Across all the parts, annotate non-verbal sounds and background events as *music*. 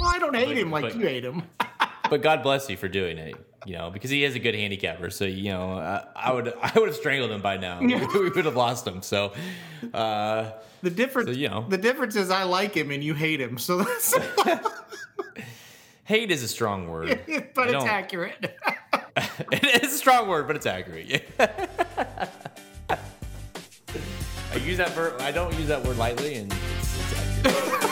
Well, I don't hate But- him like but- you hate him. *laughs* but God bless you for doing it. You know, because he is a good handicapper. So you know, I, I would *laughs* I would have strangled him by now. *laughs* we would have lost him. So, uh, The difference, So, you know. the difference is I like him and you hate him. So that's, hate is a strong word. but it's accurate. it is a strong word, but it's accurate. I use that verb. I don't use that word lightly, and it's, it's accurate.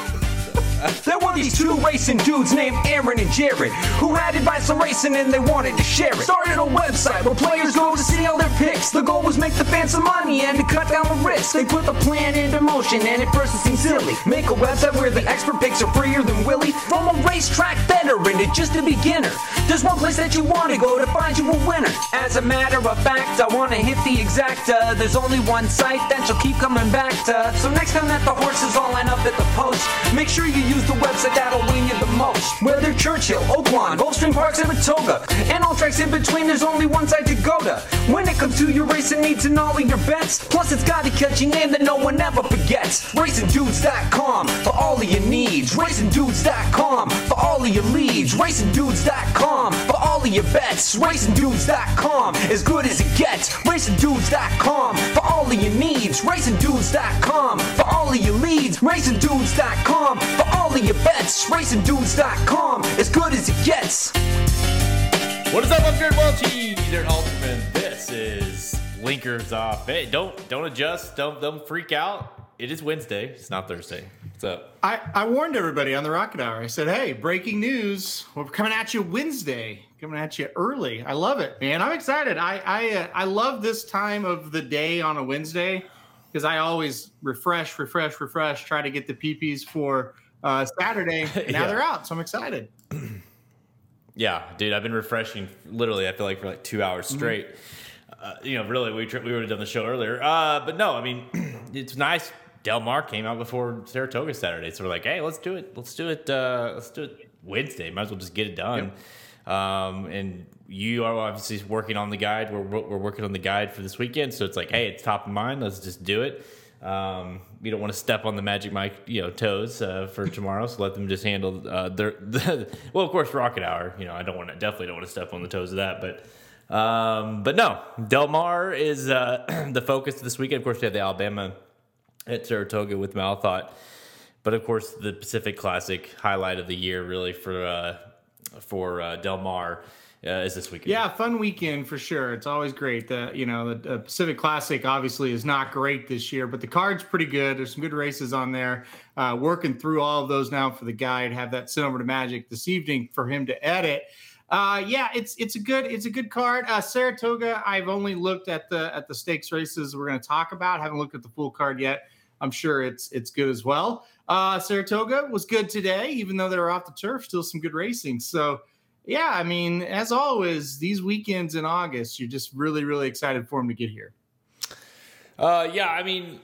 There were these two racing dudes named Aaron and Jared who had advice on racing and they wanted to share it. Started a website where players go to see all their picks. The goal was make the fans some money and to cut down the risk. They put the plan into motion and at first it seemed silly. Make a website where the expert picks are freer than Willie. From a racetrack veteran to just a beginner. There's one place that you want to go to find you a winner. As a matter of fact, I want to hit the exacta. There's only one site that you'll keep coming back to. So next time that the horses all line up at the post, make sure you use the website that'll win you the most. Whether Churchill, Oaklawn, Gulfstream Park, Saratoga, and all tracks in between, there's only one site to go to. When it comes to your racing needs and all of your bets, plus it's got a catchy name that no one ever forgets. RacingDudes.com for all of your needs. RacingDudes.com for all of your leads. RacingDudes.com for all of your bets. RacingDudes.com as good as it gets. RacingDudes.com for all of your needs. RacingDudes.com for all of your leads. RacingDudes.com for all of your bets. RacingDudes.com as good as it gets. What is up? I'm Jared Welchie. They're Alterman. This is Blinkers Off. Hey, don't don't adjust. Don't don't freak out. It is Wednesday. It's not Thursday. What's up? I, I warned everybody on the Rocket Hour. I said, hey, breaking news. We're coming at you Wednesday. Coming at you early. I love it, man. I'm excited. I I, uh, I love this time of the day on a Wednesday because I always refresh, refresh, refresh, try to get the PPs for uh, Saturday. *laughs* Now Yeah. they're out, so I'm excited. *clears throat* Yeah, dude, I've been refreshing literally. I feel like for like two hours Mm-hmm. straight. Uh, you know, really, we we would have done the show earlier. Uh, but no, I mean, *clears throat* it's nice. Del Mar came out before Saratoga Saturday, so we're like, hey, let's do it. Let's do it. Uh, let's do it Wednesday. Might as well just get it done. Um, and you are obviously working on the guide. We're we're working on the guide for this weekend, so it's like, hey, it's top of mind. Let's just do it. Um, we don't want to step on the Magic Mike, you know, toes uh, for tomorrow, so let them just handle uh, their. *laughs* well, of course, Rocket Hour. You know, I don't want to definitely don't want to step on the toes of that, but um, but no, Del Mar is uh, *clears throat* the focus this weekend. Of course, we have the Alabama at Saratoga with Malathaat, but of course, the Pacific Classic highlight of the year, really for uh, for uh, Del Mar, uh, is this weekend. Yeah, fun weekend for sure. It's always great. The you know the Pacific Classic obviously is not great this year, but the card's pretty good. There's some good races on there. Uh, working through all of those now for the guide. Have that sent over to Magic this evening for him to edit. Uh, yeah, it's it's a good it's a good card. Uh, Saratoga. I've only looked at the at the stakes races we're going to talk about. Haven't looked at the full card yet. I'm sure it's it's good as well. Uh, Saratoga was good today, even though they were off the turf. Still some good racing. So yeah, I mean, as always, these weekends in August, you're just really, really excited for them to get here. Uh, yeah, I mean,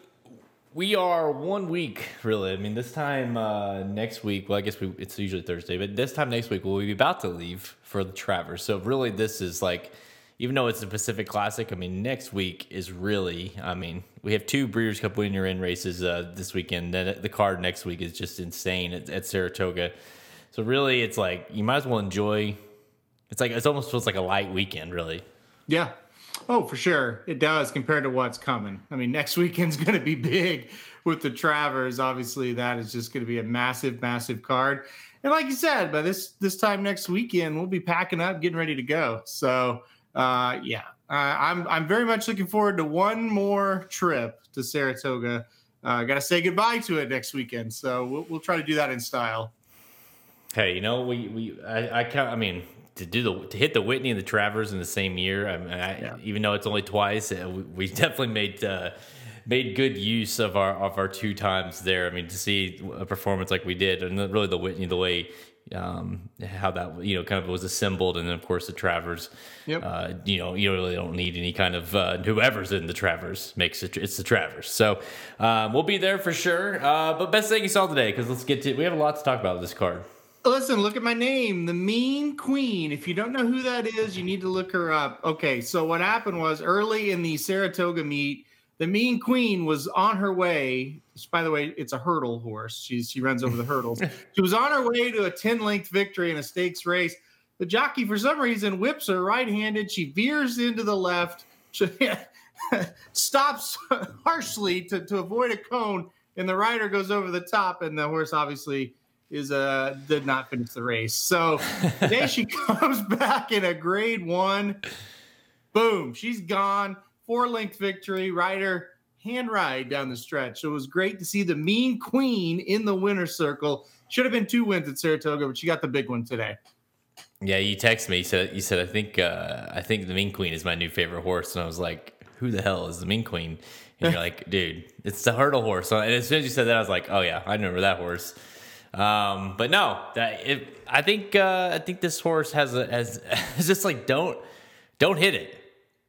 we are one week really. I mean, this time uh, next week. Well, I guess we, it's usually Thursday, but this time next week we'll be about to leave for the Travers. So really, this is like, even though it's the Pacific Classic, I mean, next week is really. I mean, we have two Breeders' Cup winner in races uh, this weekend. Then the card next week is just insane at, at Saratoga. So really, it's like you might as well enjoy. It's like it's almost feels like a light weekend, really. Yeah. Oh, for sure. It does compared to what's coming. I mean, next *laughs* weekend's going to be big with the Travers. Obviously, that is just going to be a massive, massive card. And like you said, by this this time next weekend, we'll be packing up, getting ready to go. So, uh, yeah, uh, I'm I'm very much looking forward to one more trip to Saratoga. I uh, got to say goodbye to it next weekend. So we'll, we'll try to do that in style. Hey, you know, we we I I, count, I mean to do the to hit the Whitney and the Travers in the same year. I mean, I, Yeah. even though it's only twice, uh, we, we *laughs* definitely made uh, made good use of our of our two times there. I mean, to see a performance like we did, and really the Whitney, the way um, how that you know kind of was assembled, and then of course the Travers. Yep. Uh, you know, you really don't need any kind of uh, whoever's in the Travers makes it. It's the Travers, so um, we'll be there for sure. Uh, but best thing you saw today, because let's get to. We have a lot to talk about with this card. Listen, look at my name, the Mean Queen. If you don't know who that is, you need to look her up. Okay, so what happened was early in the Saratoga meet, the Mean Queen was on her way. By the way, it's a hurdle horse. She's she runs over the hurdles. *laughs* she was on her way to a 10 length victory in a stakes race. The jockey, for some reason, whips her right handed. She veers into the left. She *laughs* stops *laughs* harshly to, to avoid a cone, and the rider goes over the top, and the horse obviously is uh did not finish the race. So *laughs* today she comes back in a grade one. Boom, she's gone. Four length victory. Rider hand ride down the stretch. So it was great to see the mean queen in the winner's circle. Should have been two wins at Saratoga, but she got the big one today. Yeah, you text me. You said you said I think uh, I think the Mean Queen is my new favorite horse, and I was like, who the hell is the Mean Queen? And you're *laughs* like, dude, it's the hurdle horse. And as soon as you said that, I was like, oh yeah, I remember that horse. Um, but no, that it, I think uh, I think this horse has a has it's *laughs* just like don't don't hit it,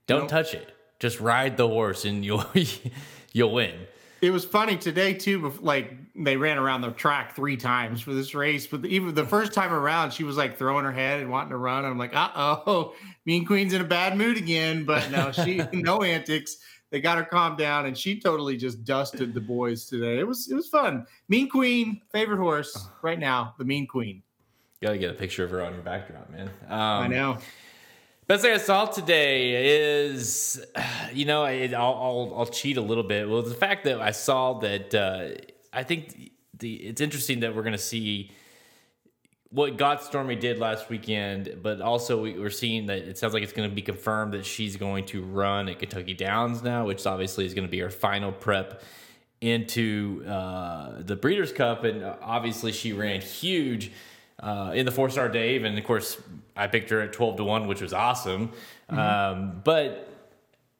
don't nope. touch it, just ride the horse and you'll *laughs* you'll win. It was funny today too. Like they ran around the track three times for this race, but even the first time around, she was like throwing her head and wanting to run. I'm like, uh oh, *laughs* Mean Queen's in a bad mood again. But no, she no antics. They got her calmed down, and she totally just dusted the boys today. It was it was fun. Mean Queen, favorite horse *sighs* right now, the Mean Queen. You gotta get a picture of her on your backdrop, man. Um, I know. Best thing I saw today is, *sighs* you know, I, will I'll, I'll cheat a little bit. Well, the fact that I saw that, uh, I think the it's interesting that we're going to see what Got Stormy did last weekend, but also we, are seeing that it sounds like it's going to be confirmed that she's going to run at Kentucky Downs now, which obviously is going to be her final prep into uh, the Breeders' Cup, and obviously she ran huge uh, in the Fourstardave, and of course I picked her at twelve to one, which was awesome. Mm-hmm. Um, but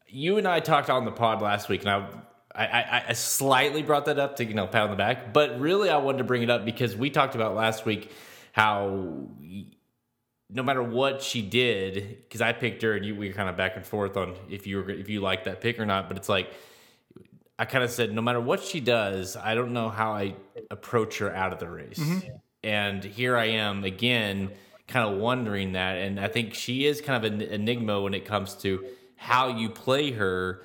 you and I talked on the pod last week, and I, I, I slightly brought that up to you know pat on the back, but really I wanted to bring it up because we talked about last week how no matter what she did, because I picked her and you we were kind of back and forth on if you were if you liked that pick or not, but it's like I kind of said no matter what she does, I don't know how I approach her out of the race. Mm-hmm. And here I am again, kind of wondering that. And I think she is kind of an enigma when it comes to how you play her,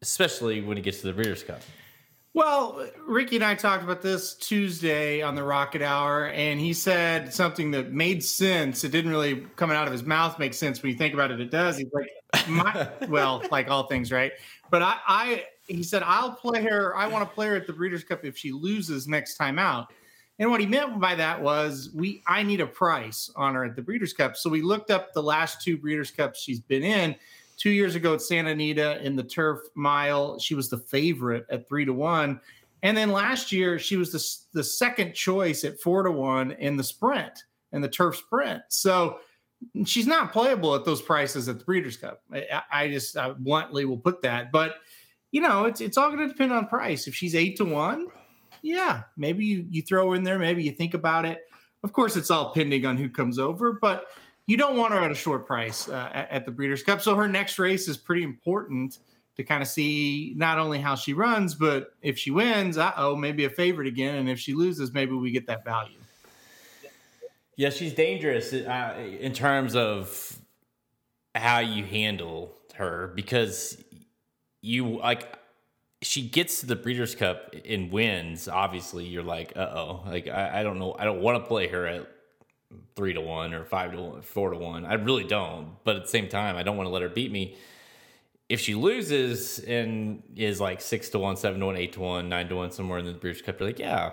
especially when it gets to the Breeders' Cup. Well, Ricky and I talked about this Tuesday on the Rocket Hour, and he said something that made sense. It didn't really coming out of his mouth make sense when you think about it. It does. He's like, my, *laughs* well, like all things, right? But I, I, he said, I'll play her. I want to play her at the Breeders' Cup if she loses next time out. And what he meant by that was we I need a price on her at the Breeders' Cup. So we looked up the last two Breeders' Cups she's been in. Two years ago at Santa Anita in the turf mile, she was the favorite at three to one. And then last year, she was the, the second choice at four to one in the sprint and the turf sprint. So she's not playable at those prices at the Breeders' Cup. I, I just I bluntly will put that. But you know, it's it's all going to depend on price. If she's eight to one, yeah, maybe you, you throw in there, maybe you think about it. Of course, it's all pending on who comes over, but you don't want her at a short price uh, at, at, the Breeders' Cup. So her next race is pretty important to kind of see not only how she runs, but if she wins, uh oh, maybe a favorite again. And if she loses, maybe we get that value. Yeah, she's dangerous uh, in terms of how you handle her because you like she gets to the Breeders' Cup and wins, obviously you're like, uh oh, like I, I, don't know, I don't want to play her at three to one or five to one, four to one. I really don't, but at the same time, I don't want to let her beat me. If she loses and is like six to one, seven to one, eight to one, nine to one, somewhere in the Breeders' Cup, you're like, yeah,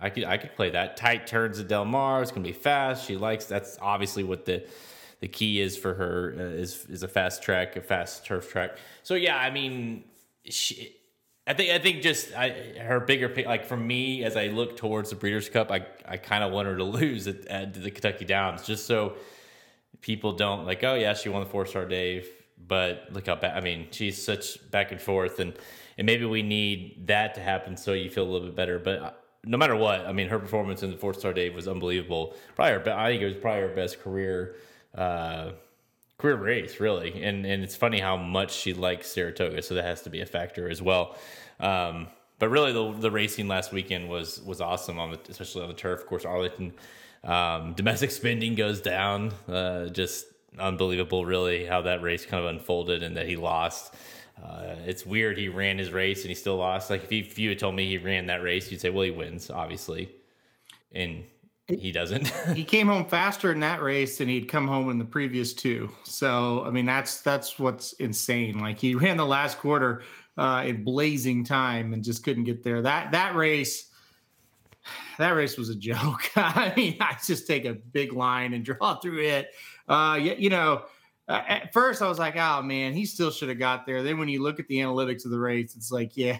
I could, I could play that. Tight turns at Del Mar. It's gonna be fast. She likes. That's obviously what the the key is for her uh, is is a fast track, a fast turf track. So yeah, I mean, she I think I think just I, her bigger like for me as I look towards the Breeders' Cup, I I kind of want her to *laughs* lose at, at, the Kentucky Downs, just so people don't like, oh yeah, she won the Fourstardave, but look how bad. I mean, she's such back and forth, and and maybe we need that to happen so you feel a little bit better. But uh, no matter what, I mean, her performance in the Fourstardave was unbelievable. Probably, I think it was probably her best career. Uh, career race, really. And and it's funny how much she likes Saratoga, so that has to be a factor as well. Um, but really, the, the racing last weekend was was awesome on the especially on the turf. Of course, Arlington um, domestic spending goes down. Uh, just unbelievable, really, how that race kind of unfolded and that he lost. Uh, it's weird he ran his race and he still lost. Like if if you had told me he ran that race, you'd say, well, he wins, obviously, and he doesn't. *laughs* he came home faster in that race than he'd come home in the previous two. So I mean, that's that's what's insane. Like he ran the last quarter uh, in blazing time and just couldn't get there. That that race, that race was a joke. *laughs* I mean, I just take a big line and draw *laughs* through it. Uh, you, you know uh, at first I was like, oh man, he still should have got there. Then when you look at the analytics of the race, it's like, yeah,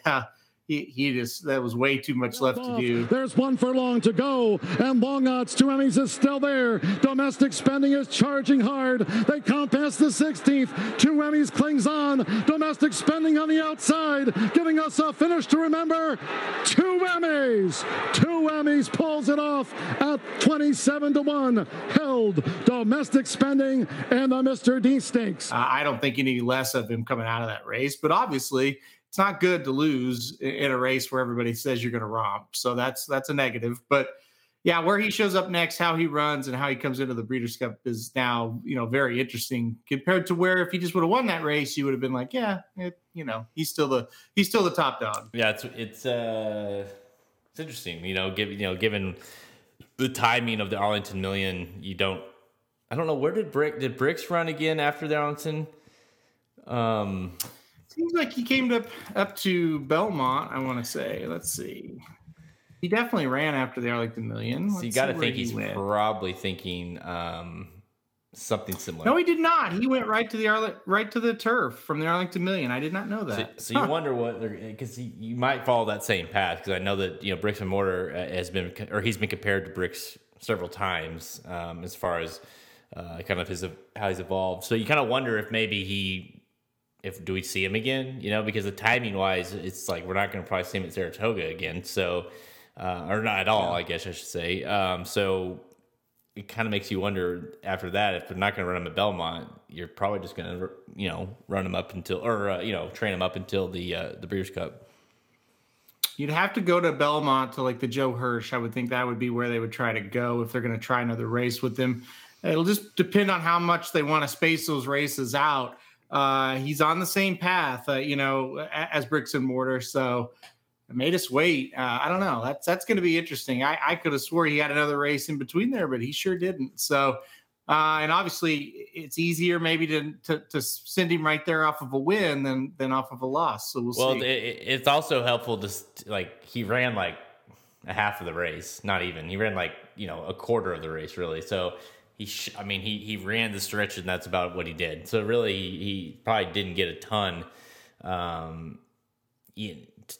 he, he just that was way too much left to do. There's one furlong to go, and long odds two Emmys is still there. Domestic spending is charging hard. They count past the 16th. Two Emmys clings on. Domestic spending on the outside, giving us a finish to remember. Two Emmys. Two Emmys pulls it off at 27 to one. Held domestic spending and the Mr. D Stakes. Uh, I don't think any less of him coming out of that race, but obviously it's not good to lose in a race where everybody says you're going to romp. So that's that's a negative. But yeah, where he shows up next, how he runs, and how he comes into the Breeders' Cup is now you know very interesting compared to where if he just would have won that race, you would have been like, yeah, it, you know, he's still the he's still the top dog. Yeah, it's it's uh it's interesting. You know, given you know given the timing of the Arlington Million, you don't. I don't know where did Brick did Bricks run again after the Arlington. Um, Seems like he came up up to Belmont. I want to say. Let's see. He definitely ran after the Arlington Million. so you got to think he he's went. probably thinking um, something similar. No, he did not. He went right to the Arle- right to the turf from the Arlington Million. I did not know that. So, so you wonder what because you might follow that same path because I know that you know Bricks and Mortar uh, has been or he's been compared to Bricks several times um, as far as uh, kind of his how he's evolved. So you kind of wonder if maybe he if do we see him again? You know, because the timing wise, it's like we're not going to probably see him at Saratoga again. So, uh, or not at all, I guess I should say. Um, so it kind of makes you wonder after that if they're not going to run him at Belmont, you're probably just going to you know run him up until or uh, you know train him up until the uh, the Breeders' Cup. You'd have to go to Belmont to like the Joe Hirsch. I would think that would be where they would try to go if they're going to try another race with him. It'll just depend on how much they want to space those races out uh, he's on the same path, uh, you know, as bricks and mortar. So it made us wait. Uh, I don't know. That's that's going to be interesting. I, I could have swore he had another race in between there, but he sure didn't. So, uh, and obviously, it's easier maybe to, to, to send him right there off of a win than than off of a loss. So we'll, well see. It, it's also helpful to like he ran like a half of the race, not even. He ran like you know a quarter of the race, really. So he sh- I mean he he ran the stretch and that's about what he did. So really he, probably didn't get a ton um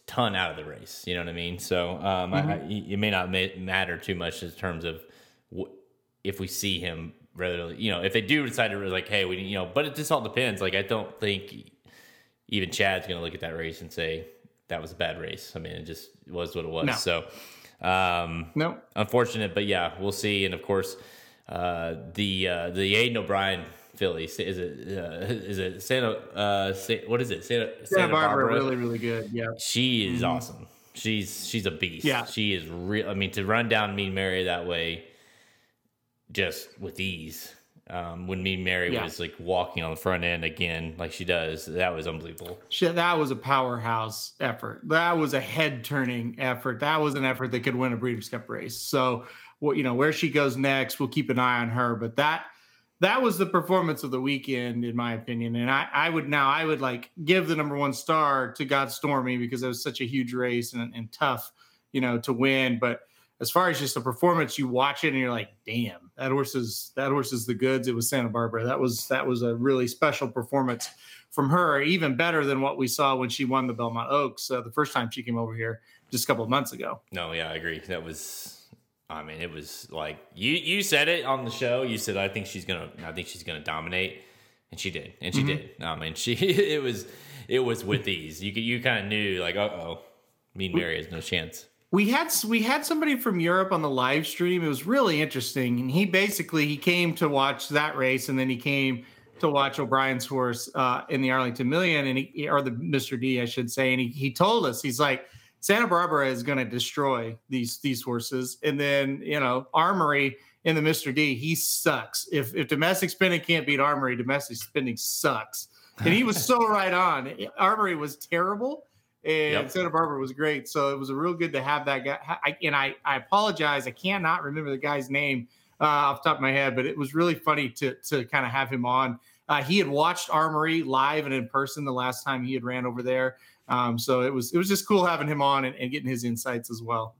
ton out of the race, you know what I mean? So um mm-hmm. I, it may not ma- matter too much in terms of w- if we see him rather you know if they do decide to like hey we you know but it just all depends like I don't think even Chad's going to look at that race and say that was a bad race. I mean it just was what it was. No. So um no unfortunate but yeah, we'll see and of course uh, the uh, the Aidan O'Brien filly is it uh, is it Santa uh, what is it Santa, Santa, Santa Barbara, Barbara, really really good yeah she is mm-hmm. awesome she's she's a beast yeah she is real I mean to run down Mean Mary that way just with ease um, when Mean Mary yeah. was like walking on the front end again, like she does, that was unbelievable. Shit, that was a powerhouse effort. That was a head turning effort. That was an effort that could win a Breeders' Cup race. So what you know where she goes next. We'll keep an eye on her, but that that was the performance of the weekend, in my opinion. And I, I would now I would like give the number one star to Got Stormy because it was such a huge race and, and tough, you know, to win. But as far as just the performance, you watch it and you're like, damn, that horse is that horse is the goods. It was Santa Barbara. That was that was a really special performance from her, even better than what we saw when she won the Belmont Oaks uh, the first time she came over here just a couple of months ago. No, yeah, I agree. That was I mean, it was like you you said it on the show. You said I think she's gonna I think she's gonna dominate, and she did, and she mm-hmm. did. I mean, she *laughs* it was it was with these. You you kind of knew like, uh oh, Mean Mary has no chance. We had we had somebody from Europe on the live stream. It was really interesting, and he basically he came to watch that race, and then he came to watch O'Brien's horse uh, in the Arlington Million, and he or the Mr. D, I should say, and he he told us he's like Santa Barbara is going to destroy these these horses, and then you know Armory in the Mr. D, he sucks. If if domestic spending can't beat Armory, domestic spending sucks. and he was so *laughs* right on. Armory was terrible, and Yep. Santa Barbara was great. So it was a real good to have that guy. I, and I, I apologize, I cannot remember the guy's name uh, off the top of my head, but it was really funny to to kind of have him on. Uh, he had watched Armory live and in person the last time he had ran over there. Um, so it was it was just cool having him on and, and getting his insights as well.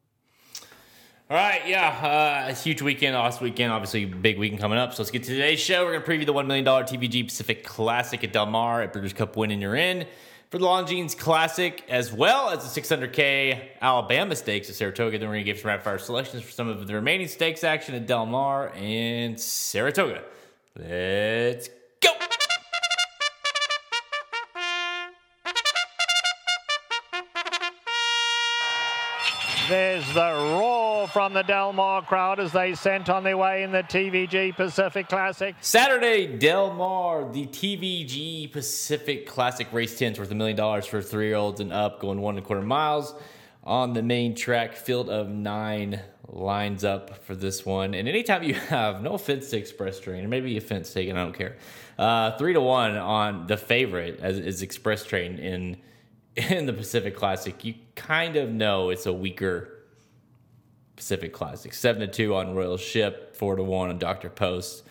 All right, yeah, uh, a huge weekend, awesome weekend, obviously big weekend coming up. So let's get to today's show. We're gonna preview the one million dollar TVG Pacific Classic at Del Mar at Breeders' Cup win, and you're in for the Longines Classic as well as the 600K Alabama Stakes at Saratoga. Then we're gonna give some rapid fire selections for some of the remaining stakes action at Del Mar and Saratoga. Let's There's the roar from the Del Mar crowd as they sent on their way in the TVG Pacific Classic. Saturday, Del Mar, the TVG Pacific Classic Race 10 worth a million dollars for three year olds and up, going one and a quarter miles on the main track. Field of nine lines up for this one. And anytime you have no offense to Express Train, or maybe offense taken, I don't care. Uh, three to one on the favorite as is Express Train in in the Pacific Classic, you kind of know it's a weaker Pacific Classic. Seven to two on Royal Ship, four to one on Doctor Post,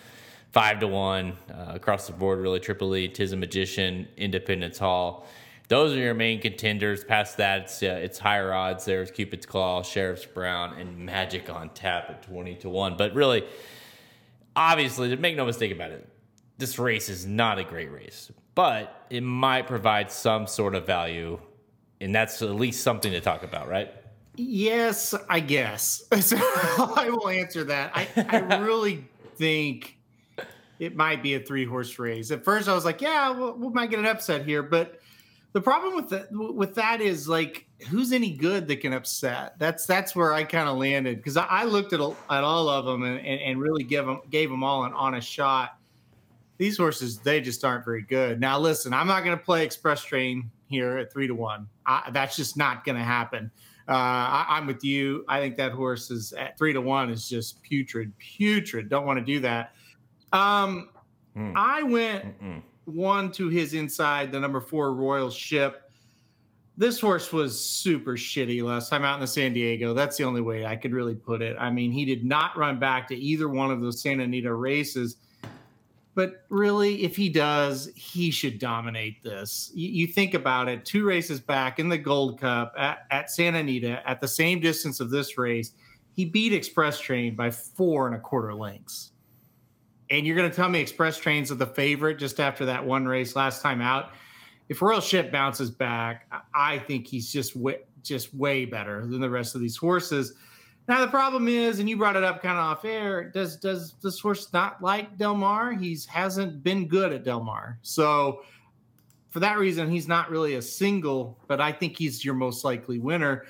five to one uh, across the board. Really, Triple E, Tizamagician, Independence Hall. Those are your main contenders. Past that, it's, uh, it's higher odds. There's Cupid's Claw, Sheriff's Brown, and Magic on tap at twenty to one. But really, obviously, to make no mistake about it, this race is not a great race, but it might provide some sort of value, and that's at least something to talk about, right? Yes, I guess. *laughs* So I will answer that. I, I *laughs* really think it might be a three horse race. At first, I was like, yeah, we we might get an upset here. But the problem with that with that is like, who's any good that can upset? That's that's where I kind of landed because I, I looked at all- at all of them and, and, and really give them gave them all an honest shot. These horses, they just aren't very good. Now, listen, I'm not going to play Express Train here at three to one. I, that's just not going to happen. Uh, I, I'm with you. I think that horse is at three to one is just putrid, putrid. Don't want to do that. Um, Hmm. I went Mm-mm. one to his inside, the number four Royal Ship. This horse was super shitty last time out in the San Diego. That's the only way I could really put it. I mean, he did not run back to either one of those Santa Anita races. But really, if he does, he should dominate this. You, you think about it two races back in the Gold Cup at, at Santa Anita at the same distance of this race, he beat Express Train by four and a quarter lengths. And you're going to tell me Express Trains are the favorite just after that one race last time out? If Royal Ship bounces back, I- think he's just just way better than the rest of these horses. Now the problem is, and you brought it up kind of off air. Does does this horse not like Del Mar? He's hasn't been good at Del Mar, so for that reason, he's not really a single. But I think he's your most likely winner.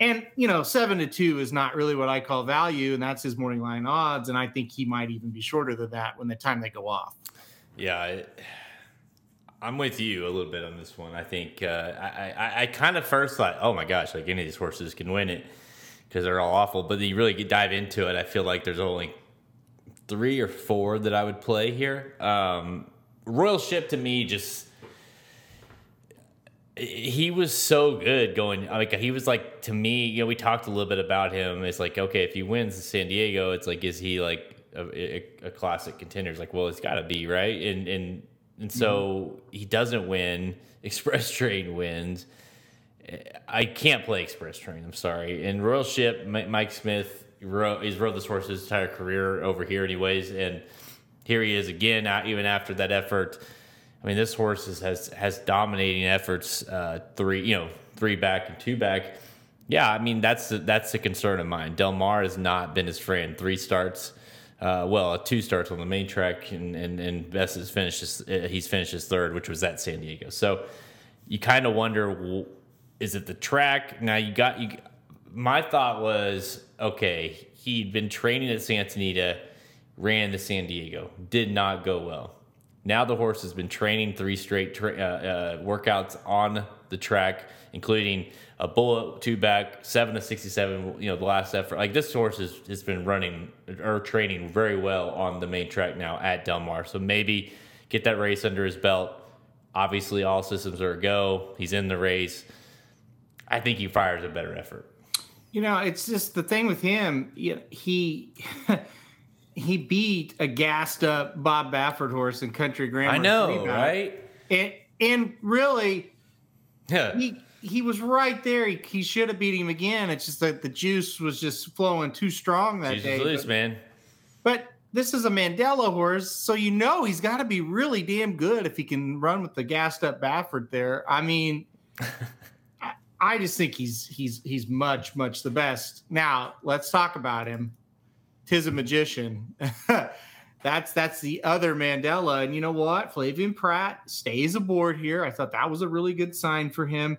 And you know, seven to two is not really what I call value, and that's his morning line odds. And I think he might even be shorter than that when the time they go off. Yeah, I'm with you a little bit on this one. I think uh, I, I, I kind of first thought, oh my gosh, like any of these horses can win it because they're all awful. But then you really dive into it. I feel like there's only three or four that I would play here. Um, Royal Ship to me just he was so good going like he was like to me you know we talked a little bit about him it's like okay if he wins the san diego it's like is he like a, a, a classic contender it's like well it's got to be right and and and so he doesn't win *laughs* express train wins i can't play express train i'm sorry and royal ship mike smith rode, he's rode this horse his entire career over here anyways and here he is again uh, even after that effort I mean, this horse is, has has dominating efforts, uh, three you know three back and two back. Yeah, I mean that's the, that's the concern of mine. Del Mar has not been his friend. Three starts, uh, well, two starts on the main track, and and and Best has finished his, uh, he's finished his third, which was at San Diego. So you kind of wonder, is it the track? Now you got you. My thought was okay. He'd been training at Santa Anita, ran to San Diego, did not go well. Now the horse has been training three straight tra- uh, uh, workouts on the track, including a bullet two back, seven to sixty-seven. You know the last effort. Like this horse has, has been running or training very well on the main track now at Del Mar. So maybe get that race under his belt, Obviously, all systems are a go. He's in the race. I think he fires a better effort. You know, it's just the thing with him. you know, He *laughs* he beat a gassed up Bob Baffert horse in Country Grammar. I know, right? And and really, Yeah. he he was right there. He, he should have beat him again. It's just that the juice was just flowing too strong that Jesus day. loose, but, man. but this is a Mandella horse, so you know he's got to be really damn good if he can run with the gassed up Baffert there. I mean, *laughs* I, just think he's he's he's much much the best. Now let's talk about him. Tizamagician. *laughs* that's that's the other Mandella, and you know what? Flavien Prat stays aboard here. I thought that was a really good sign for him.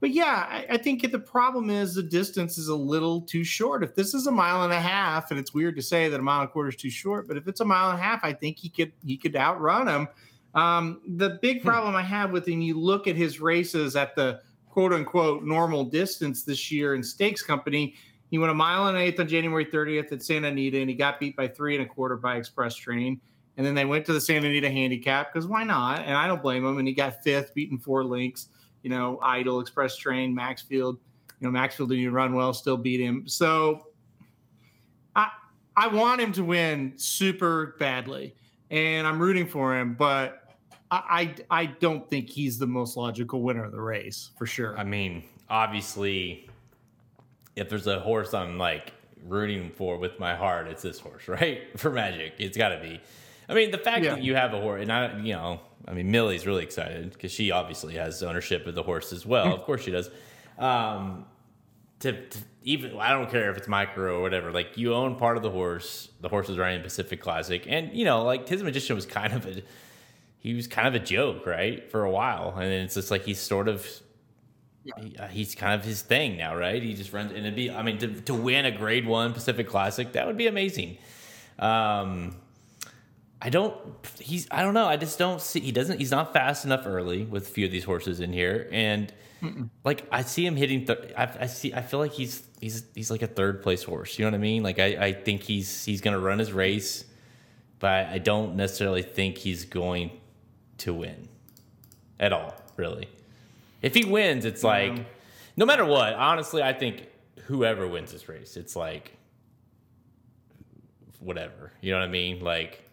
But yeah, I, I think the problem is the distance is a little too short. If this is a mile and a half, and it's weird to say that a mile and a quarter is too short, but if it's a mile and a half, I think he could he could outrun him. Um, the big problem I have with him, you look at his races at the quote unquote normal distance this year in Stakes Company. He went a mile and an eighth on January 30th at Santa Anita, and he got beat by three and a quarter by Express Train. And then they went to the Santa Anita handicap because why not? And I don't blame him. And he got fifth, beaten four links. You know, Idol, Express Train, Maxfield. You know, Maxfield didn't run well, still beat him. So I I want him to win super badly, and I'm rooting for him, but I I, I don't think he's the most logical winner of the race for sure. I mean, obviously, if there's a horse I'm like rooting for with my heart, it's this horse, *laughs* right? For Magic, it's got to be. I mean, the fact Yeah. that you have a horse, and I, you know, I mean, Millie's really excited because she obviously has ownership of the horse as well. of course, she does. Um, to, to even, I don't care if it's micro or whatever. Like you own part of the horse. The horse is running Pacific Classic, and you know, like Tiz Magician was kind of a, he was kind of a joke, right, for a while, and it's just like he's sort of he- uh, he's kind of his thing now, right? He just runs, and it'd be, I mean, to, to win a Grade One Pacific Classic, that would be amazing. Um, I don't, he's, I don't know, I just don't see, he doesn't, he's not fast enough early with a few of these horses in here, and like I see him hitting, th- I, I see, I feel like he's, he's, he's like a third place horse. You know what I mean? Like I, I think he's, he's gonna run his race, but I don't necessarily think he's going to win at all, really. If he wins, it's like no matter what. Honestly, I think whoever wins this race, it's like whatever. You know what I mean? Like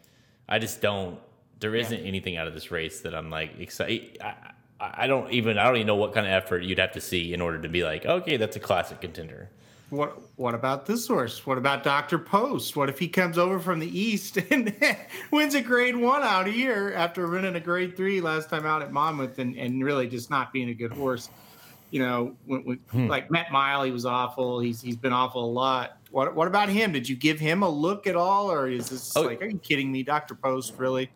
I just don't. There isn't anything out of this race that I'm like excited. I, I I don't even. I don't even know what kind of effort you'd have to see in order to be like, okay, that's a classic contender. What what about this horse? What about Dr. Post? What if he comes over from the east *laughs* and wins a grade one out here after winning a grade three last time out at Monmouth and, and really just not being a good horse? You know, when, when, hmm. like Matt Mile, he was awful. He's he's been awful a lot. What what about him? Did you give him a look at all, or is this Oh. like, are you kidding me, Dr. Post? Really?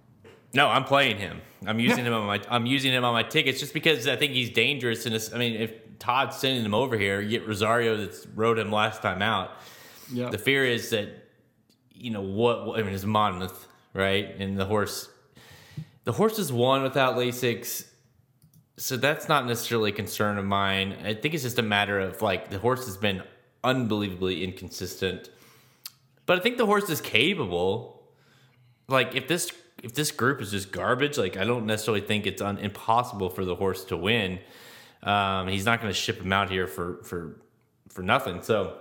No, I'm playing him. I'm using him on my. I'm using him on my tickets just because I think he's dangerous. And I mean, if Todd's sending him over here, you get Rosario that's rode him last time out. Yeah. The fear is that you know what I mean. It's Monmouth, right? And the horse, the horse is won without Lasix, so that's not necessarily a concern of mine. I think it's just a matter of like the horse has been unbelievably inconsistent, but I think the horse is capable like if this if this group is just garbage, like I don't necessarily think it's un, impossible for the horse to win. Um, he's not going to ship him out here for for for nothing. So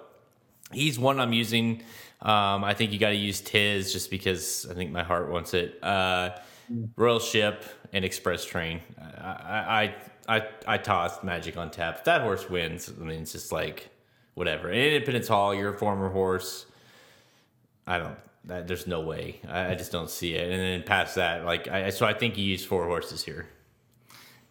he's one I'm using. Um, I think you got to use Tiz just because I think my heart wants it. Uh, Royal Ship and Express Train. I I I, I tossed Magic on tap. If that horse wins, I mean it's just like whatever. Independence Hall, you're former horse. I don't. That, there's no way. I, I just don't see it. And then past that, like, I, so I think you use four horses here.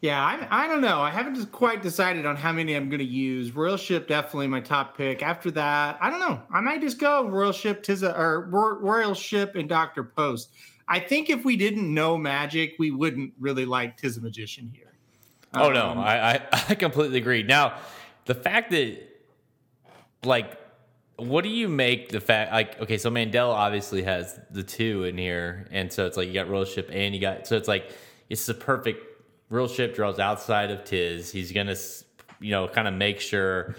Yeah, I, I don't know. I haven't just quite decided on how many I'm going to use. Royal Ship definitely my top pick. After that, I don't know. I might just go Royal Ship, Tiza, or Royal Ship and Doctor Post. I think if we didn't know Magic, we wouldn't really like Tizamagician here. Oh no, Um, I, I *laughs* I completely agree. Now, the fact that like what do you make the fact like okay, so Mandella obviously has the two in here, and so it's like you got royal ship and you got so it's like it's the perfect royal ship draws outside of Tiz. He's gonna you know kind of make sure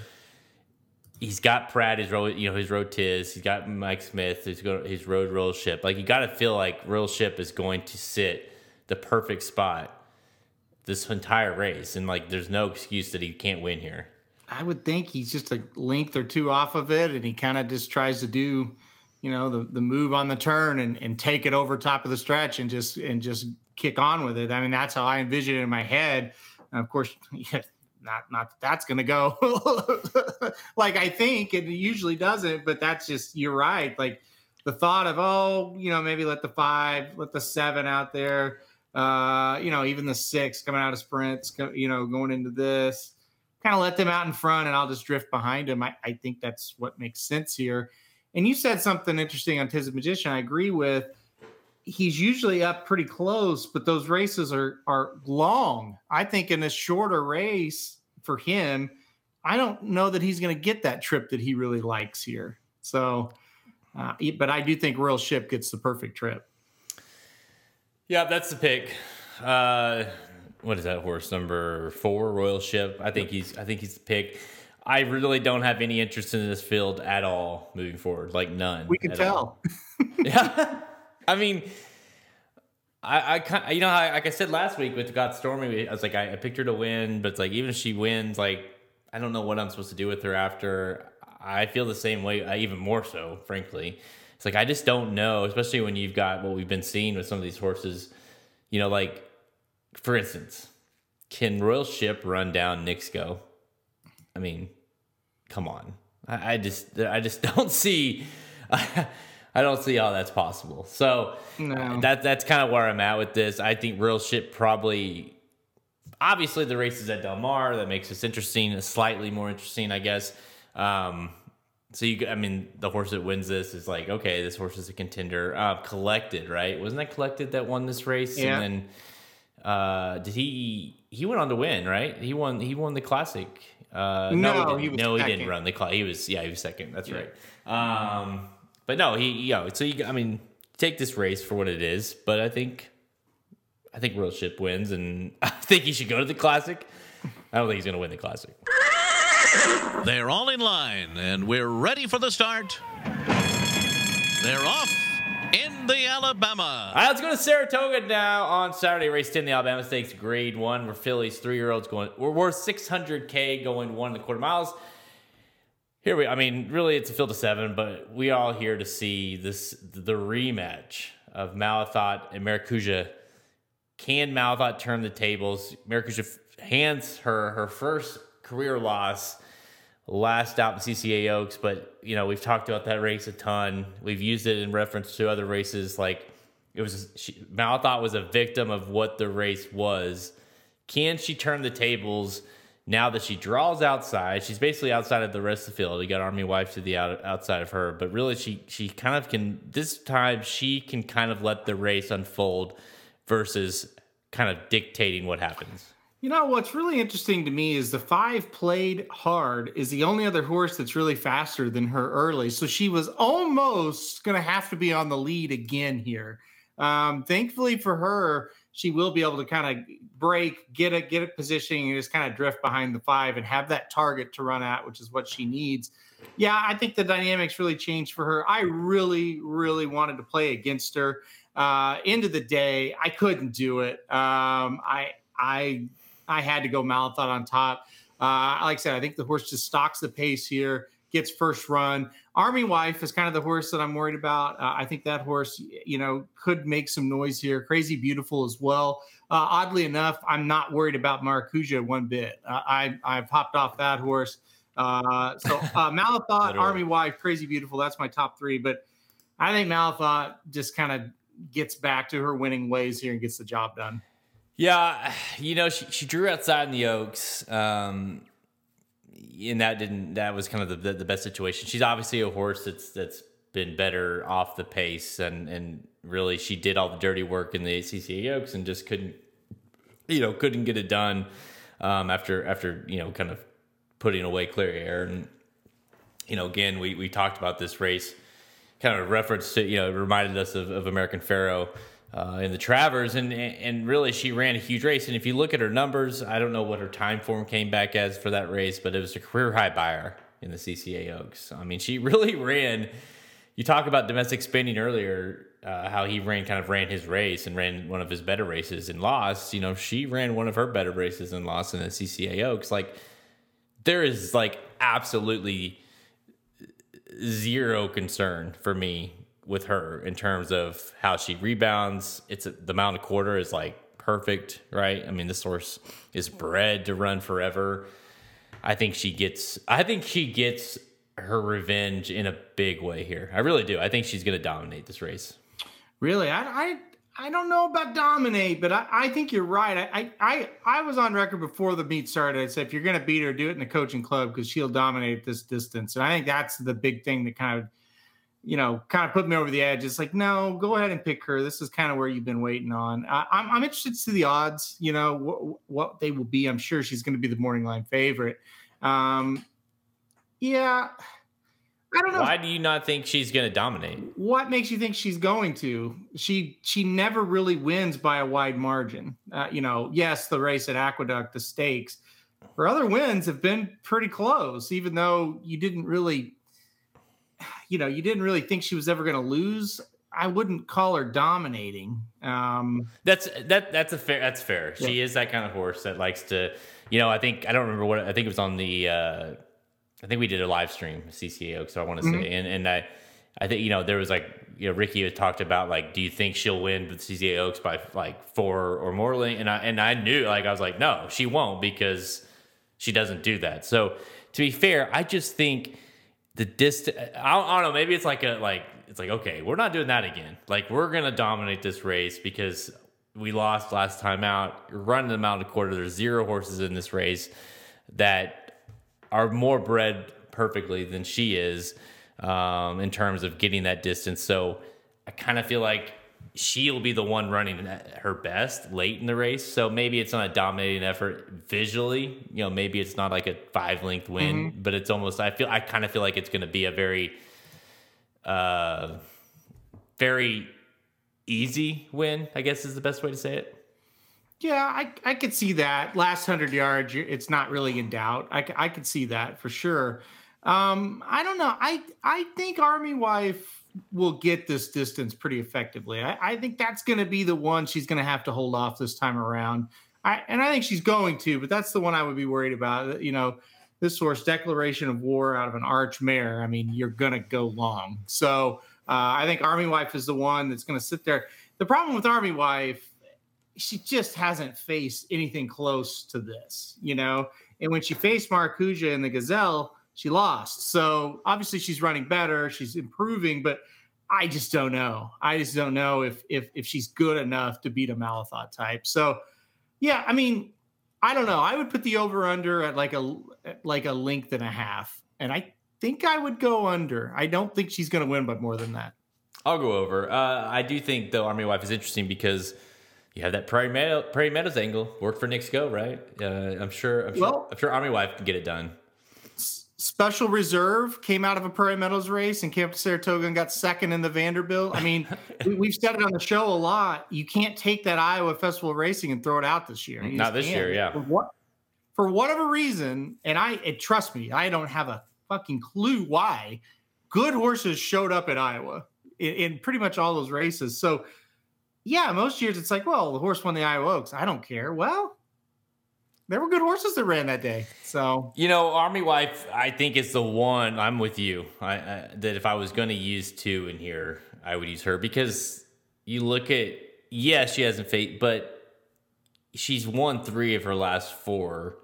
he's got Prat his road you know his road Tiz. He's got Mike Smith. He's going, his road royal ship. Like you got to feel like royal ship is going to sit the perfect spot this entire race, and like there's no excuse that he can't win here. I would think he's just a length or two off of it, and he kind of just tries to do, you know, the the move on the turn and and take it over top of the stretch and just and just kick on with it. I mean, that's how I envision it in my head. And of course, *laughs* yeah, not not that that's going to go *laughs* like I think it usually doesn't, but that's just you're right. Like the thought of oh, you know, maybe let the five, let the seven out there, uh, you know, even the six coming out of sprints, you know, going into this, kind of let them out in front, and I'll just drift behind them. I, I think that's what makes sense here. And you said something interesting on Tiz Magician. I agree with he's usually up pretty close, but those races are are long. I think in a shorter race for him, I don't know that he's going to get that trip that he really likes here. So, uh, but I do think Royal Ship gets the perfect trip. Yeah, that's the pick. Uh, what is that horse number four? Royal Ship. I think he's. I think he's the pick. I really don't have any interest in this field at all moving forward. Like none. We can tell. *laughs* yeah. I mean, I, I kind you know, I, like I said last week with Got Stormy, I was like, I, I picked her to win, but it's like, even if she wins, like, I don't know what I'm supposed to do with her after. I feel the same way, uh, even more so, frankly. It's like, I just don't know, especially when you've got what we've been seeing with some of these horses. You know, like, for instance, can Royal Ship run down Knicks Go? I mean, come on. I, I just, I just *laughs* don't see. Don't see how that's possible. So no. that that's kind of where I'm at with this. I think Royal Ship probably, obviously, the race is at Del Mar. That makes this interesting, slightly more interesting, I guess. Um, so you, I mean, the horse that wins this is like, okay, this horse is a contender. Uh, collected, right? Wasn't that collected that won this race? Yeah. And then uh, did he? He went on to win, right? He won. He won the classic. Uh, no, no, he, he no, he didn't run the class. He was, yeah, he was second. That's yeah. right. Um, but no, he, you know, so you, I mean, take this race for what it is. But I think, I think Royal Ship wins, and *laughs* I think he should go to the Classic. I don't think he's going to win the Classic. They're all in line, and we're ready for the start. They're off in the Alabama. All right, let's go to Saratoga now on Saturday. Race 10, the Alabama Stakes, grade one, where fillies, three year olds going, we're worth 600K going one and a quarter miles here we i mean really it's a field of seven but we all here to see this the rematch of Malathaat and Maracuja can Malathaat turn the tables? Maracuja hands her her first career loss last out in CCA Oaks but you know we've talked about that race a ton. We've used it in reference to other races like it was she, Malathaat was a victim of what the race was. Can she turn the tables now that she draws outside, she's basically outside of the rest of the field. You got Army Wife to the out, outside of her, but really she she kind of can this time she can kind of let the race unfold versus kind of dictating what happens. You know what's really interesting to me is the five played hard is the only other horse that's really faster than her early. So she was almost going to have to be on the lead again here. Um, thankfully for her, she will be able to kind of break, get it, get it positioning, and just kind of drift behind the five and have that target to run at, which is what she needs. Yeah, I think the dynamics really changed for her. I really, really wanted to play against her. Uh, end of the day, I couldn't do it. Um, I, I, I had to go Malathaat on top. Uh, like I said, I think the horse just stalks the pace here, gets first run. Army Wife is kind of the horse that I'm worried about. Uh, I think that horse, you know, could make some noise here. Crazy Beautiful as well. Uh, oddly enough, I'm not worried about Maracuja one bit. Uh, I I've hopped off that horse. Uh, so uh, *laughs* Malathaat, Army Wife, Crazy Beautiful. That's my top three. But I think Malathaat just kind of gets back to her winning ways here and gets the job done. Yeah, *sighs* you know, she, she drew outside in the Oaks. Um, and that didn't that was kind of the, the best situation. She's obviously a horse that's that's been better off the pace and and really she did all the dirty work in the CCA Oaks and just couldn't you know couldn't get it done um, after after you know kind of putting away Clairiere and you know again we we talked about this race kind of reference to you know reminded us of, of American Pharoah uh, in the Travers, and and really she ran a huge race. And if you look at her numbers, I don't know what her time form came back as for that race, but it was a career high Beyer in the CCA Oaks. I mean, she *laughs* really ran, you talk about domestic spending earlier, uh, how he ran kind of ran his race and ran one of his better races and lost. You know, she ran one of her better races and lost in the CCA Oaks. Like there is like absolutely zero concern for me with her in terms of how she rebounds. It's the of quarter is like perfect, right? I mean, this horse is bred to run forever. I think she gets. I think she gets her revenge in a big way here. I really do. I think she's going to dominate this race. Really, I, I, I don't know about dominate, but I, I think you're right. I, I, I was on record before the meet started. I said if you're going to beat her, do it in the coaching club because she'll dominate this distance. And I think that's the big thing that kind of, you know, kind of put me over the edge. It's like, no, go ahead and pick her. This is kind of where you've been waiting on. I, I'm, I'm interested to see the odds. You know what, what they will be. I'm sure she's going to be the morning line favorite. Um, yeah. I don't know. Why do you not think she's going to dominate? What makes you think she's going to? She she never really wins by a wide margin. Uh, you know, yes, the race at Aqueduct, the stakes. Her other wins have been pretty close, even though you didn't really, *sighs* you know, you didn't really think she was ever going to lose. I wouldn't call her dominating. Um, that's that that's a fair that's fair. Yeah. She is that kind of horse that likes to, you know. I think I don't remember what I think it was on the. Uh, I think we did a live stream CCA Oaks, so I want to mm-hmm. say, and and I, I think you know there was like you know Ricky had talked about like, do you think she'll win the CCA Oaks by like four or more? And I and I knew like I was like, no, she won't because she doesn't do that. So to be fair, I just think the distance. I, I don't know. Maybe it's like a like it's like okay, we're not doing that again. Like we're gonna dominate this race because we lost last time out. You're running them out of the mountain quarter. There's zero horses in this race that are more bred perfectly than she is um, in terms of getting that distance. So I kind of feel like she'll be the one running her best late in the race. So maybe it's not a dominating effort visually. You know, maybe it's not like a five length win, mm-hmm. but it's almost. I feel. I kind of feel like it's going to be a very, uh, very easy win. I guess is the best way to say it. Yeah, I, I could see that. Last 100 yards, it's not really in doubt. I, I could see that for sure. Um, I don't know. I, I think Army Wife will get this distance pretty effectively. I, I think that's going to be the one she's going to have to hold off this time around. I, and I think she's going to, but that's the one I would be worried about. You know, this horse declaration of war out of an arch mare. I mean, you're going to go long. So uh, I think Army Wife is the one that's going to sit there. The problem with Army Wife she just hasn't faced anything close to this, you know. And when she faced Maracuja in the Gazelle, she lost. So obviously she's running better, she's improving, but I just don't know. I just don't know if if if she's good enough to beat a Malathaat type. So yeah, I mean, I don't know. I would put the over under at like a like a length and a half, and I think I would go under. I don't think she's going to win by more than that. I'll go over. Uh, I do think though Army Wife is interesting because you have that Prairie, Meadow, Prairie Meadows angle. Work for Knicks Go, right? Uh, I'm sure. I'm sure, well, I'm sure Army Wife can get it done. Special Reserve came out of a Prairie Meadows race and came up to Saratoga and got second in the Vanderbilt. I mean, *laughs* we, have said it on the show a lot. You can't take that Iowa Festival racing and throw it out this year. You Not this year, yeah. For, what, for whatever reason, and I it, trust me, I don't have a fucking clue why. Good horses showed up at Iowa in, in pretty much all those races. So yeah, most years it's like, well, the horse won the Iowa Oaks. I don't care. Well, there were good horses that ran that day. So you know, Army Wife, I think is the one. I'm with you. I, I that if I was going to use two in here, I would use her because you look at yes, she hasn't fate, but she's won three of her last four.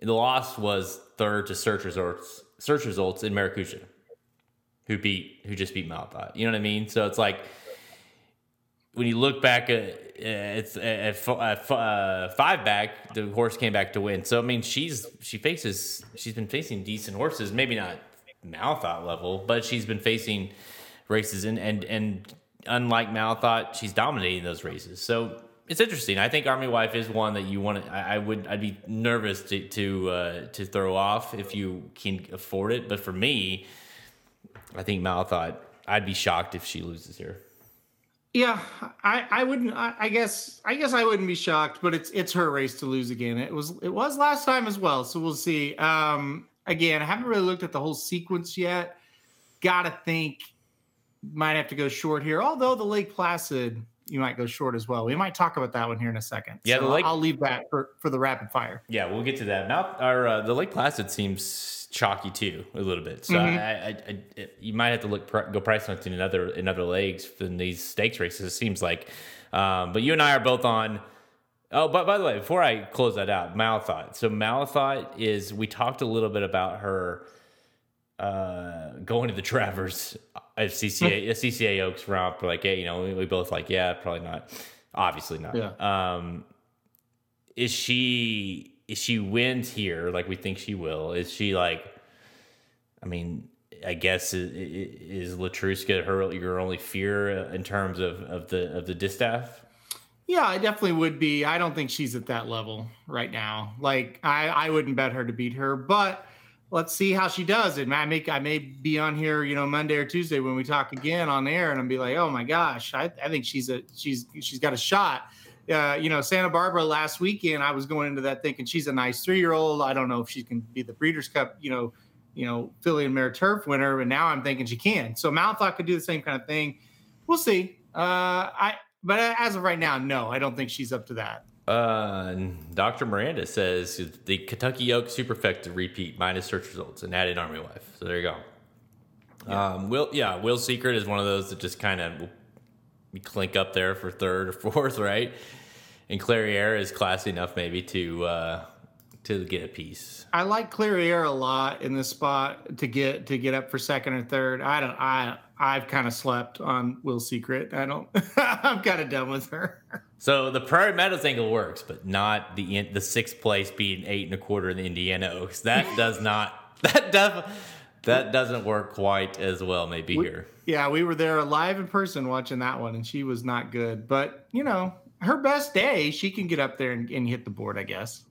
The loss was third to search results. Search results in Maracuja, who beat who just beat Malathaat. You know what I mean? So it's like when you look back at it's at, at uh, five back, the horse came back to win. So I mean, she's she faces she's been facing decent horses, maybe not Malathaat level, but she's been facing races and and and unlike Malathaat, she's dominating those races. So it's interesting. I think Army Wife is one that you want to. I, I would. I'd be nervous to to uh, to throw off if you can afford it. But for me, I think Malathaat. I'd be shocked if she loses here. Yeah, I, I wouldn't. I, I, guess I guess I wouldn't be shocked, but it's it's her race to lose again. It was it was last time as well, so we'll see. Um, again, I haven't really looked at the whole sequence yet. Got to think might have to go short here. Although the Lake Placid, you might go short as well. We might talk about that one here in a second. Yeah, so the Lake- I'll leave that for, for the rapid fire. Yeah, we'll get to that. Mount or uh, the Lake Placid seems chalky too, a little bit. So Mhm. I, I, I, you might have to look go price hunting in other in other legs than these stakes races. It seems like. Um, but you and I are both on. Oh, but by the way, before I close that out, Malathaat. So Malathaat is we talked a little bit about her uh, going to the Travers at CCA, a CCA Oaks romp. We're like, hey, you know, we, we both like, yeah, probably not. Obviously not. Yeah. Um, is she is she wins here like we think she will? Is she like? I mean, I guess is, is Letruska her your only fear in terms of of the of the distaff? Yeah, I definitely would be. I don't think she's at that level right now. Like I, I wouldn't bet her to beat her, but let's see how she does. It I make I may be on here, you know, Monday or Tuesday when we talk again on air, and I'll be like, oh my gosh, I, I think she's a she's she's got a shot. Uh, you know, Santa Barbara last weekend, I was going into that thinking she's a nice three year old. I don't know if she can be the Breeders' Cup, you know, you know, Filly and Mare Turf winner, and now I'm thinking she can. So Malathaat could do the same kind of thing. We'll see. Uh, I but as of right now, no, I don't think she's up to that. Uh, Dr. Miranda says the Kentucky Oak Superfecta repeat minus search results and add in Army Wife. So there you go. Um, Will, yeah, Will Secret is one of those that just kind of clink up there for third or *laughs* fourth, right? And Clairiere is classy enough maybe to uh, to get a piece. I like Clairiere a lot in this spot to get to get up for second or third. I don't. I I've kind of slept on Will Secret. I don't. *laughs* I'm kind of done with her. So the Prairie Meadows angle works, but not the the sixth place being eight and a quarter in the Indiana Oaks. That does not. *laughs* That does. That doesn't work quite as well. Maybe here. Yeah, we were there live in person watching that one, and she was not good. But you know, her best day, she can get up there and, and hit the board. I guess.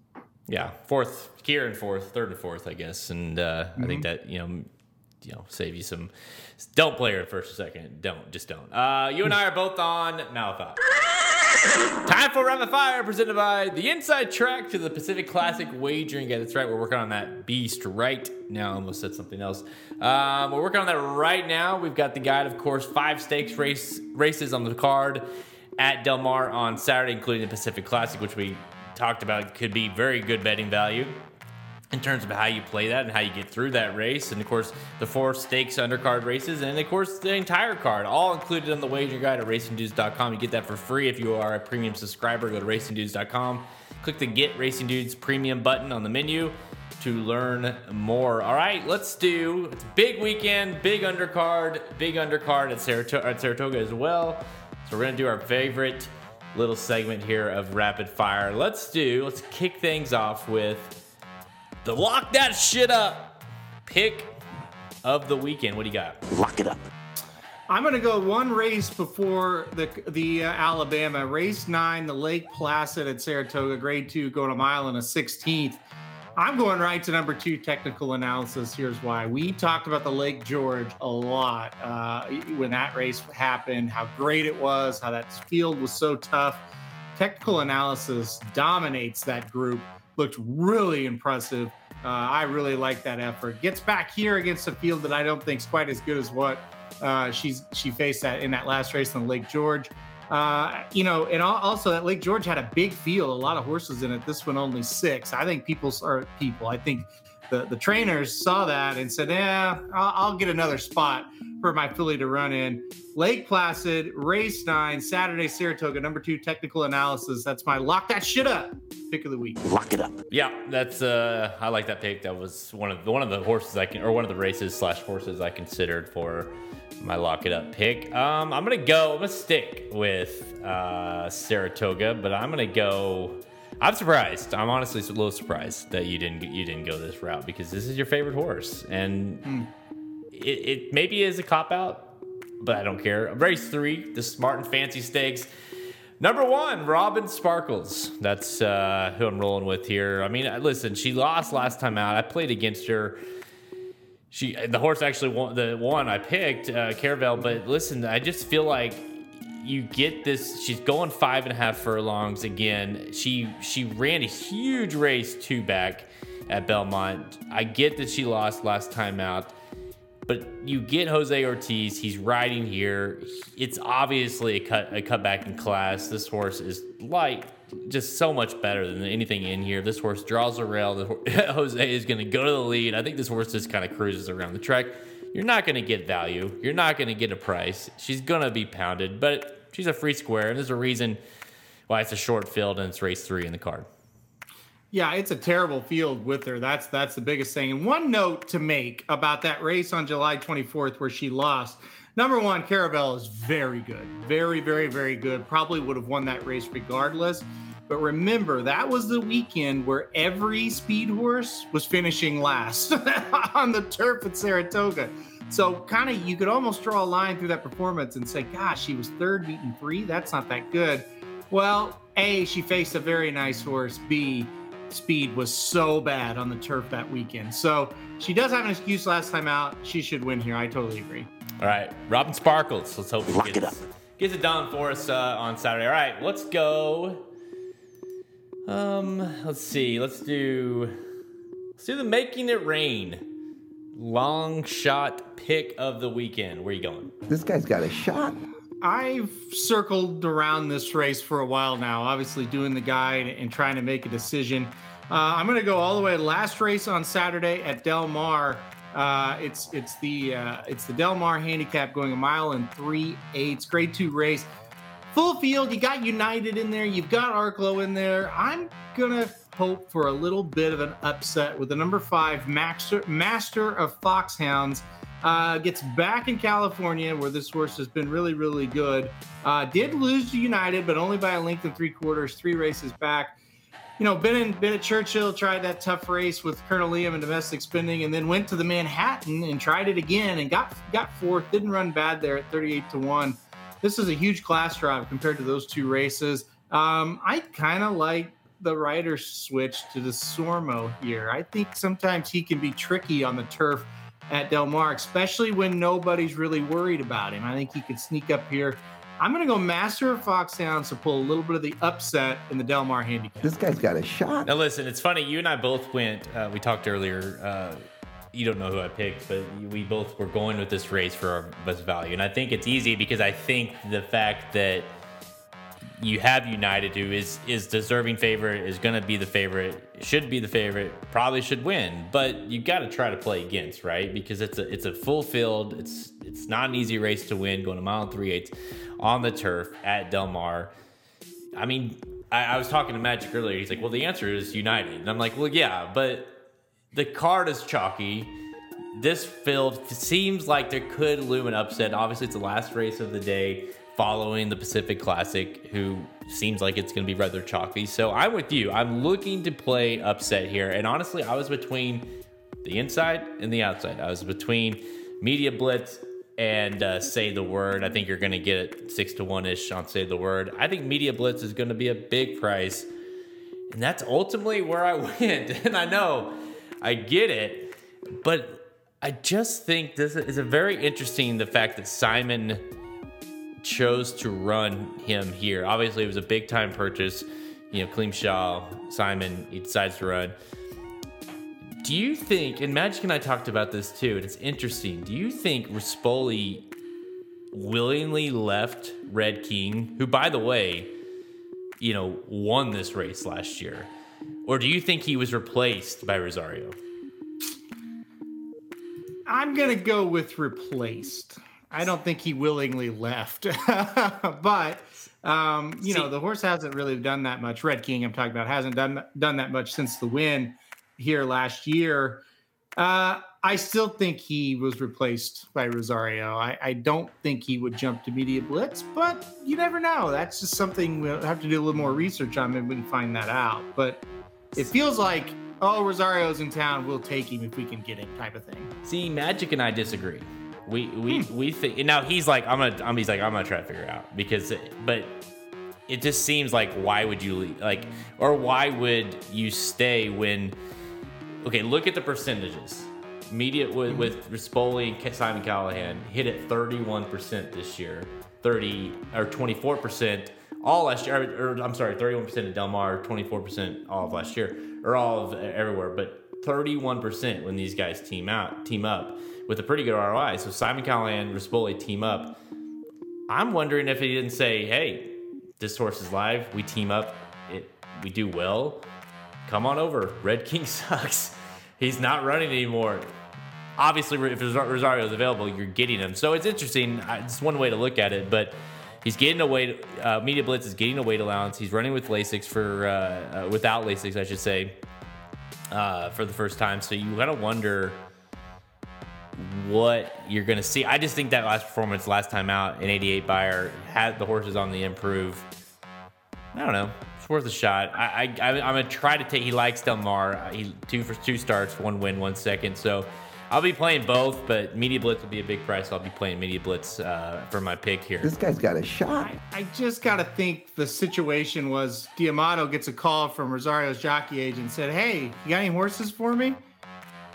Yeah, fourth, here Kieran fourth, third and fourth, I guess, and uh, I think that you know, you know, save you some. Don't play her first or second. Don't just don't. Uh, you and I are both on Malathaat. Time for round Rapid Fire, presented by the Inside Track to the Pacific Classic Wagering Guide. That's right, we're working on that beast right now. I almost said something else. Um, we're working on that right now. We've got the guide, of course, five stakes race races on the card at Del Mar on Saturday, including the Pacific Classic, which we talked about could be very good betting value in terms of how you play that and how you get through that race. And of course, the four stakes undercard races, and of course, the entire card, all included on the wager guide at racingdudes.com. You get that for free if you are a premium subscriber. Go to racingdudes.com, click the Get Racing Dudes premium button on the menu to learn more. All right, let's do it's big weekend, big undercard, big undercard at Saratoga, at Saratoga as well. So we're gonna do our favorite little segment here of rapid fire. Let's do, let's kick things off with the lock that shit up pick of the weekend. What do you got? Lock it up. I'm going to go one race before the the uh, Alabama race nine, the Lake Placid at Saratoga, grade two, going a mile and a sixteenth. I'm going right to number two technical analysis. Here's why. We talked about the Lake George a lot uh, when that race happened, how great it was, how that field was so tough. Technical analysis dominates that group. Looked really impressive. Uh, I really like that effort. Gets back here against a field that I don't think is quite as good as what uh, she's she faced that in that last race on Lake George. Uh, you know, and also that Lake George had a big field, a lot of horses in it. This one only six. I think people are people. I think the the trainers saw that and said, "Yeah, I'll, I'll get another spot for my filly to run in." Lake Placid, race nine, Saturday, Saratoga, number two technical analysis. That's my lock that shit up pick of the week. Lock it up. Yeah, that's uh I like that pick. That was one of the, one of the horses I can or one of the races slash horses I considered for my lock it up pick. Um I'm gonna go, I'm gonna stick with uh Saratoga, but I'm gonna go I'm surprised. I'm honestly a little surprised that you didn't you didn't go this route because this is your favorite horse, and it, it maybe is a cop out, but I don't care. Race three, the Smart and Fancy Stakes. Number one, Robin Sparkles. That's uh, who I'm rolling with here. I mean, listen, she lost last time out. I played against her. She, the horse actually won the one I picked, uh, Caravel. But listen, I just feel like you get this. She's going five and a half furlongs again. She she ran a huge race two back at Belmont. I get that she lost last time out. But you get Jose Ortiz. He's riding here. It's obviously a cut a cutback in class. This horse is light, just so much better than anything in here. This horse draws a rail. The, *laughs* Jose is going to go to the lead. I think this horse just kind of cruises around the track. You're not going to get value. You're not going to get a price. She's going to be pounded, but she's a free square, and there's a reason why it's a short field and it's race three in the card. Yeah, it's a terrible field with her. That's that's the biggest thing. And one note to make about that race on July 24th where she lost. Number one, Caravel is very good. Very, very, very good. Probably would have won that race regardless. But remember, that was the weekend where every speed horse was finishing last *laughs* on the turf at Saratoga. So kind of you could almost draw a line through that performance and say, gosh, she was third beating three. That's not that good. Well, A, she faced a very nice horse. B, speed was so bad on the turf that weekend. So she does have an excuse last time out. She should win here. I totally agree. All right, Robin Sparkles. Let's hope he Lock gets, it up. gets it done for us uh, on Saturday. All right, let's go. Um, let's see. Let's do. Let's do the making it rain. Long shot pick of the weekend. Where you going? This guy's got a shot. I've circled around this race for a while now, obviously doing the guide and trying to make a decision. Uh, I'm going to go all the way last race on Saturday at Del Mar. Uh, it's it's the uh, it's the Del Mar handicap going a mile and three eighths, grade two race, full field. You got United in there, you've got Arklow in there. I'm gonna hope for a little bit of an upset with the number five Master Master of Foxhounds. Uh, gets back in California where this horse has been really, really good. Uh, did lose to United, but only by a length and three quarters, three races back. You know, been in been at Churchill, tried that tough race with Colonel Liam and domestic spending, and then went to the Manhattan and tried it again and got got fourth. Didn't run bad there at 38 to one. This is a huge class drive compared to those two races. Um, I kind of like the rider switch to Desormeaux here. I think sometimes he can be tricky on the turf at Del Mar, especially when nobody's really worried about him. I think he could sneak up here. I'm going to go Master of Foxhounds to pull a little bit of the upset in the Del Mar handicap. This guy's got a shot. Now listen, it's funny. You and I both went. Uh, we talked earlier. Uh, you don't know who I picked, but we both were going with this race for our best value, and I think it's easy because I think the fact that you have United, who is is deserving favorite, is going to be the favorite, should be the favorite, probably should win, but you got to try to play against, right? Because it's a it's a full field. It's it's not an easy race to win, going a mile and three eighths on the turf at Del Mar. I mean, I, I was talking to Magic earlier. He's like, "Well, the answer is United," and I'm like, "Well, yeah, but the card is chalky." This field seems like there could loom an upset. Obviously, it's the last race of the day following the Pacific Classic, who seems like it's going to be rather chalky. So I'm with you. I'm looking to play upset here. And honestly, I was between the inside and the outside. I was between Media Blitz and uh, Say the Word. I think you're going to get it six to one ish on Say the Word. I think Media Blitz is going to be a big price. And that's ultimately where I *laughs* went. And I know I get it, but I just think this is a very interesting the fact that Simon chose to run him here. Obviously, it was a big time purchase. You know, Klim Shaw, Simon, he decides to run. Do you think, and Magic and I talked about this too, and it's interesting. Do you think Rispoli willingly left Red King, who, by the way, you know, won this race last year? Or do you think he was replaced by Rosario? I'm going to go with replaced. I don't think he willingly left, *laughs* but um, you know the horse hasn't really done that much. Red King, I'm talking about, hasn't done done that much since the win here last year. Uh, I still think he was replaced by Rosario. I, I don't think he would jump to Media Blitz, but you never know. That's just something we'll have to do a little more research on. and we can find that out. But it feels like, oh, Rosario's in town. We'll take him if we can get him, type of thing. See, Magic and I disagree. We we hmm. we think now he's like I'm gonna I'm, he's like I'm gonna try to figure it out because but it just seems like why would you leave like or why would you stay when okay look at the percentages media with hmm. with Rispoli and Simon Callahan hit at 31 percent this year 30 or 24 percent all last year or, I'm sorry 31 percent of Del Mar 24 percent all of last year or all of everywhere but 31% when these guys team out, team up. with a pretty good ROI. So Simon Callahan, Rispoli team up. I'm wondering if he didn't say, "Hey, this horse is live. We team up. It we do well. Come on over. Red King *laughs* sucks. He's not running anymore. Obviously, if Rosario is available, you're getting him. So it's interesting. It's one way to look at it, but he's getting a weight. Uh, Media Blitz is getting a weight allowance. He's running with Lasix for uh, uh, without Lasix, I should say, uh, for the first time. So you gotta wonder what you're to see. I just think that last performance, last time out, an 88 Beyer had the horses on the improve. I don't know. It's worth a shot. I, I, I'm to try to take. He likes Del Mar. He two for two starts, one win, one second. So I'll be playing both, but Media Blitz will be a big price. I'll be playing Media Blitz uh, for my pick here. This guy's got a shot. I, I just got to think the situation was D'Amato gets a call from Rosario's jockey agent said, Hey, you got any horses for me?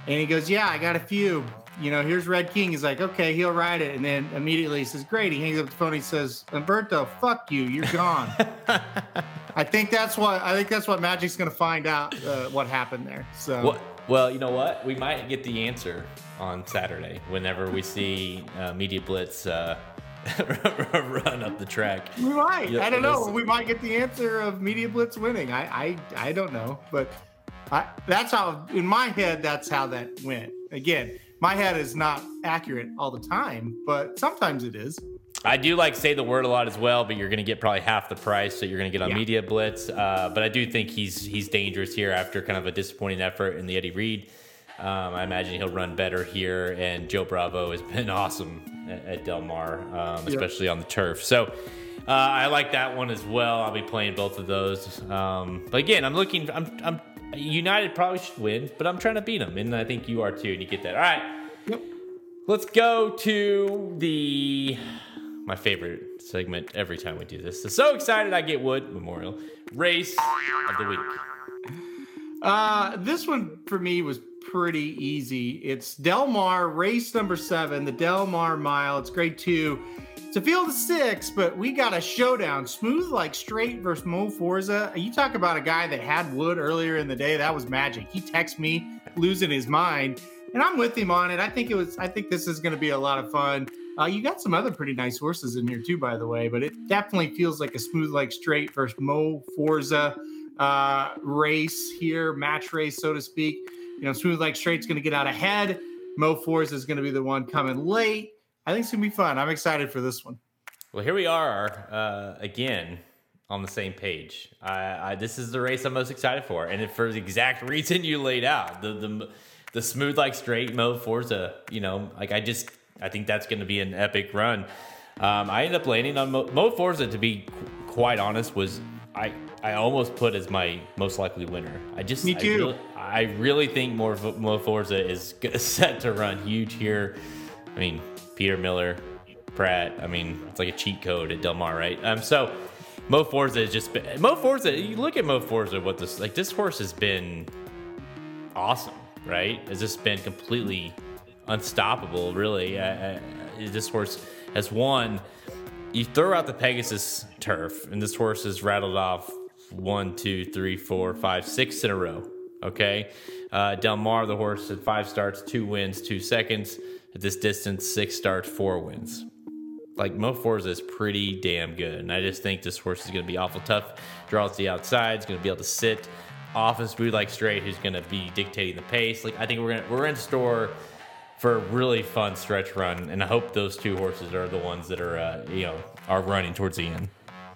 And he goes, Yeah, I got a few you know, here's Red King. He's like, okay, he'll ride it. And then immediately he says, great. He hangs up the phone. He says, Umberto, fuck you. You're gone. *laughs* I think that's what I think that's what Magic's going to find out uh, what happened there. So, well, well, you know what? We might get the answer on Saturday whenever we see uh, Media Blitz uh, *laughs* run up the track. We might. I don't know. We might get the answer of Media Blitz winning. I I, I don't know, but I, that's how in my head that's how that went. Again, my head is not accurate all the time, but sometimes it is. I do like say the word a lot as well, but you're going to get probably half the price, so you're going to get on yeah. media blitz. Uh, but I do think he's he's dangerous here after kind of a disappointing effort in the Eddie Read. Um, I imagine he'll run better here, and Joe Bravo has *laughs* been awesome at, at Del Mar, um, especially on the turf. So. Uh, I like that one as well. I'll be playing both of those. Um, but again, I'm looking. I'm, I'm United probably should win, but I'm trying to beat them, and I think you are too. And you get that. All right. Yep. Let's go to the my favorite segment every time we do this. So, so excited I get wood memorial race of the week. Uh, this one for me was pretty easy. It's Del Mar race number seven, the Del Mar Mile. It's grade two. It's a field of six, but we got a showdown. Smooth Like Strait versus Mo Forza. You talk about a guy that had wood earlier in the day. That was magic. He texted me losing his mind, and I'm with him on it. I think it was. I think this is going to be a lot of fun. Uh, you got some other pretty nice horses in here too, by the way. But it definitely feels like a Smooth Like Strait versus Mo Forza uh, race here, match race, so to speak. You know, Smooth Like Strait's going to get out ahead. Mo Forza is going to be the one coming late. I think it's gonna be fun. I'm excited for this one. Well, here we are uh, again on the same page. I, I, this is the race I'm most excited for, and for the exact reason you laid out the the the Smooth Like Strait Mo Forza. You know, like I just I think that's going to be an epic run. Um, I ended up landing on Mo, Mo Forza. To be qu- quite honest, was I I almost put as my most likely winner. I just me too. I really, I really think Mo, Mo Forza is *laughs* set to run huge here. I mean, Peter Miller, Prat. I mean, it's like a cheat code at Del Mar, right? Um, so Mo Forza is just been, Mo Forza. You look at Mo Forza. What this like? This horse has been awesome, right? Has just been completely unstoppable. Really, uh, this horse has won. You throw out the Pegasus turf, and this horse has rattled off one, two, three, four, five, six in a row. Okay, uh, Del Mar, the horse had five starts, two wins, two seconds. At this distance, six starts, four wins. Like Mo Forza is pretty damn good, and I just think this horse is going to be awful tough. Draws to the outside, is going to be able to sit off and Smooth Like Strait. Who's going to be dictating the pace? Like I think we're gonna we're in store for a really fun stretch run, and I hope those two horses are the ones that are uh, you know are running towards the end.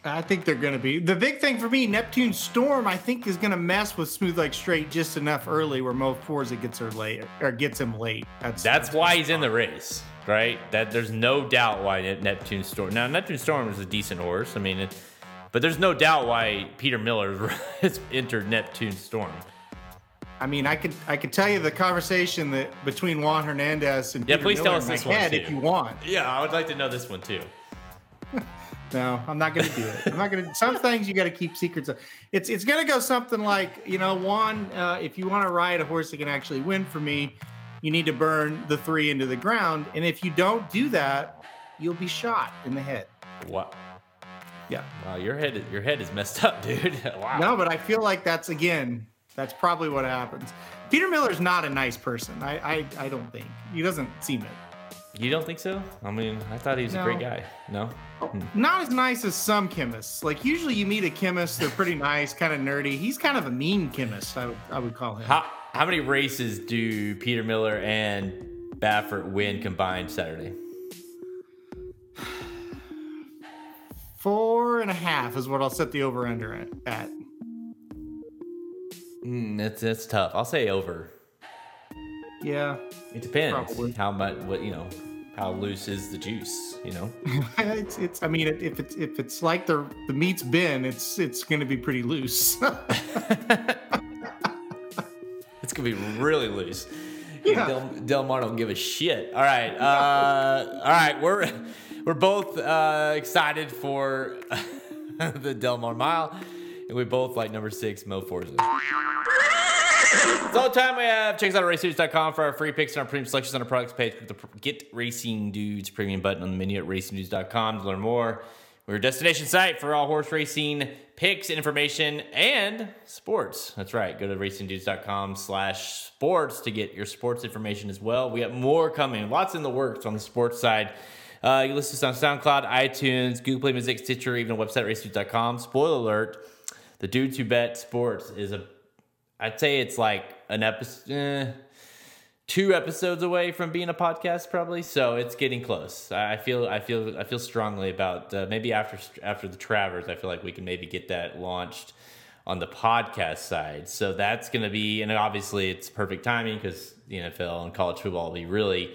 I think they're going to be. The big thing for me, Neptune Storm, I think is going to mess with Smooth Like Strait just enough early where Mo Forza gets her late or gets him late. That's that's, that's why he's in the race, right? That there's no doubt why Neptune Storm. Now Neptune Storm is a decent horse. I mean, it, but there's no doubt why Peter Miller *laughs* has entered Neptune Storm. I mean, I could I could tell you the conversation that between Juan Hernandez and yeah, Peter please Miller tell us this one too. if you want. Yeah, I would like to know this one too. *laughs* No, I'm not going to do it. I'm not going to. Some things you got to keep secrets. Of. It's it's going to go something like you know, Juan, Uh, if you want to ride a horse that can actually win for me, you need to burn the three into the ground, and if you don't do that, you'll be shot in the head. What? Yeah. Wow, your head your head is messed up, dude. *laughs* wow. No, but I feel like that's again, that's probably what happens. Peter Miller's not a nice person. I, I, I don't think he doesn't seem it. You don't think so? I mean, I thought he was a great guy. No. Hmm. Not as nice as some chemists. Like usually you meet a chemist, they're pretty nice, kind of nerdy. He's kind of a mean chemist. I would, I would call him. How how many races do Peter Miller and Baffert win combined Saturday? *sighs* Four and a half is what I'll set the over under at. Mm, that's that's tough. I'll say over. Yeah, It depends Probably. how much what you know how loose is the juice. You know. *laughs* it's, it's. I mean, if it's if it's like the the meat's been, it's it's going to be pretty loose. *laughs* It's gonna be really loose. Yeah. Del, Del Mar don't give a shit. All right, uh, all right. We're we're both uh, excited for *laughs* the Del Mar Mile, and we both like number six, Mo Forza. It's all the time we have. Check us out at racingdudes.com for our free picks and our premium selections on our products page with the Get Racing Dudes premium button on the menu at racingdudes.com to learn more. We're a destination site for all horse racing picks, information, and sports. That's right. Go to racingdudes.com slash sports to get your sports information as well. We got more coming. Lots in the works on the sports side. Uh, you listen to us on SoundCloud, iTunes, Google Play Music, Stitcher, even website, racingdudes.com. Spoiler alert, the Dudes Who Bet Sports is a I'd say it's like an episode, eh, two episodes away from being a podcast, probably. So it's getting close. I feel, I feel, I feel strongly about uh, maybe after after the Travers, I feel like we can maybe get that launched on the podcast side. So that's going to be, and obviously it's perfect timing because the NFL and college football will be really.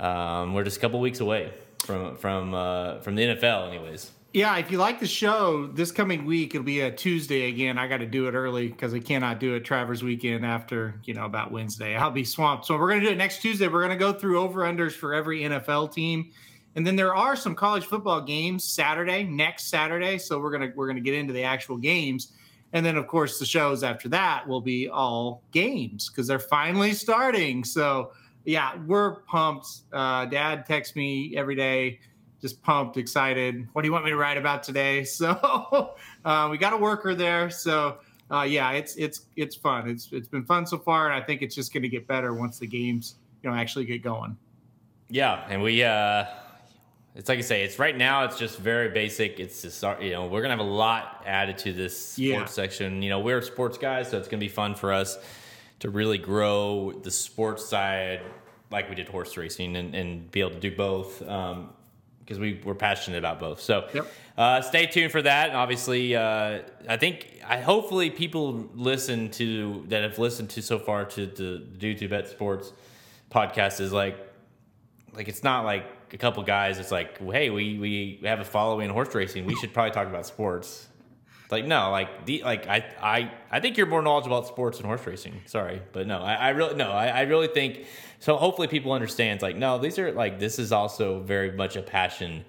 Um, we're just a couple weeks away from from uh, from the NFL, anyways. Yeah, if you like the show, this coming week it'll be a Tuesday again. I got to do it early because I cannot do it Travers weekend after you know about Wednesday. I'll be swamped. So we're gonna do it next Tuesday. We're gonna go through over unders for every NFL team. And then there are some college football games Saturday, next Saturday. So we're gonna we're gonna get into the actual games. And then of course the shows after that will be all games because they're finally starting. So yeah, we're pumped. Uh, Dad texts me every day, just pumped, excited. What do you want me to write about today? *laughs* So uh, we got a worker there. So uh, yeah, it's it's it's fun. It's it's been fun so far, and I think it's just going to get better once the games you know actually get going. Yeah, and we uh it's like I say, it's right now it's just very basic. It's just you know, we're gonna have a lot added to this sports Yeah. section. You know, we're sports guys, so it's gonna be fun for us to really grow the sports side like we did horse racing and, and be able to do both. Um because we we're passionate about both. So Yep. uh, stay tuned for that. And obviously, uh, I think I hopefully people listen to that have listened to so far to the Dudes Who Bet Sports podcast is like like it's not like a couple guys. It's like, hey, we we have a following in horse racing. We should probably talk about sports. Like no, like the like I I I think you're more knowledgeable about sports and horse racing. Sorry, but no, I, I really no, I, I really think so. Hopefully, people understand. Like no, these are like this is also very much a passion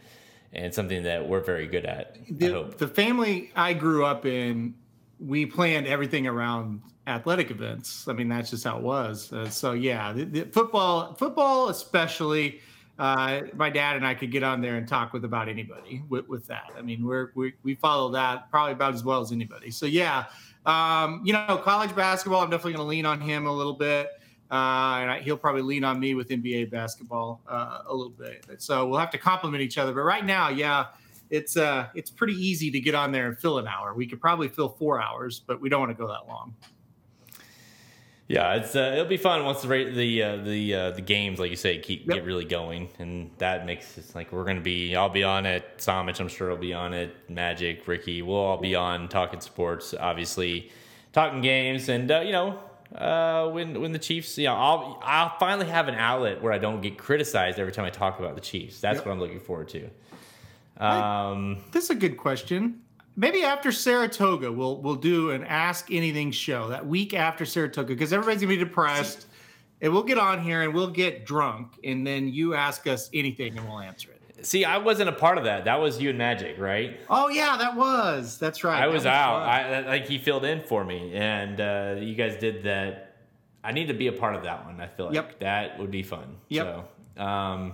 and something that we're very good at. The, the family I grew up in, we planned everything around athletic events. I mean, that's just how it was. Uh, so yeah, the, the football, football especially. Uh, my dad and I could get on there and talk with about anybody with, with that. I mean, we're, we we follow that probably about as well as anybody. So yeah, um, you know, college basketball. I'm definitely going to lean on him a little bit. Uh, and I, he'll probably lean on me with NBA basketball uh, a little bit. So we'll have to complement each other. But right now, yeah, it's uh it's pretty easy to get on there and fill an hour. We could probably fill four hours, but we don't want to go that long. Yeah, it's uh, it'll be fun once the the uh, the uh, the games, like you say, keep Yep. get really going, and that makes it like we're gonna be. I'll be on it. Samich, I'm sure, will be on it. Magic, Ricky, we'll all be on talking sports, obviously, talking games, and uh, you know, uh, when when the Chiefs, you know, I'll I'll finally have an outlet where I don't get criticized every time I talk about the Chiefs. That's Yep. what I'm looking forward to. Um, This is a good question. Maybe after Saratoga, we'll we'll do an Ask Anything show that week after Saratoga because everybody's gonna be depressed, and we'll get on here and we'll get drunk, and then you ask us anything and we'll answer it. See, I wasn't a part of that. That was you and Magic, right? Oh yeah, that was that's right. I That was out. I like he filled in for me, and uh, you guys did that. I need to be a part of that one. I feel like Yep. that would be fun. Yep. So, um,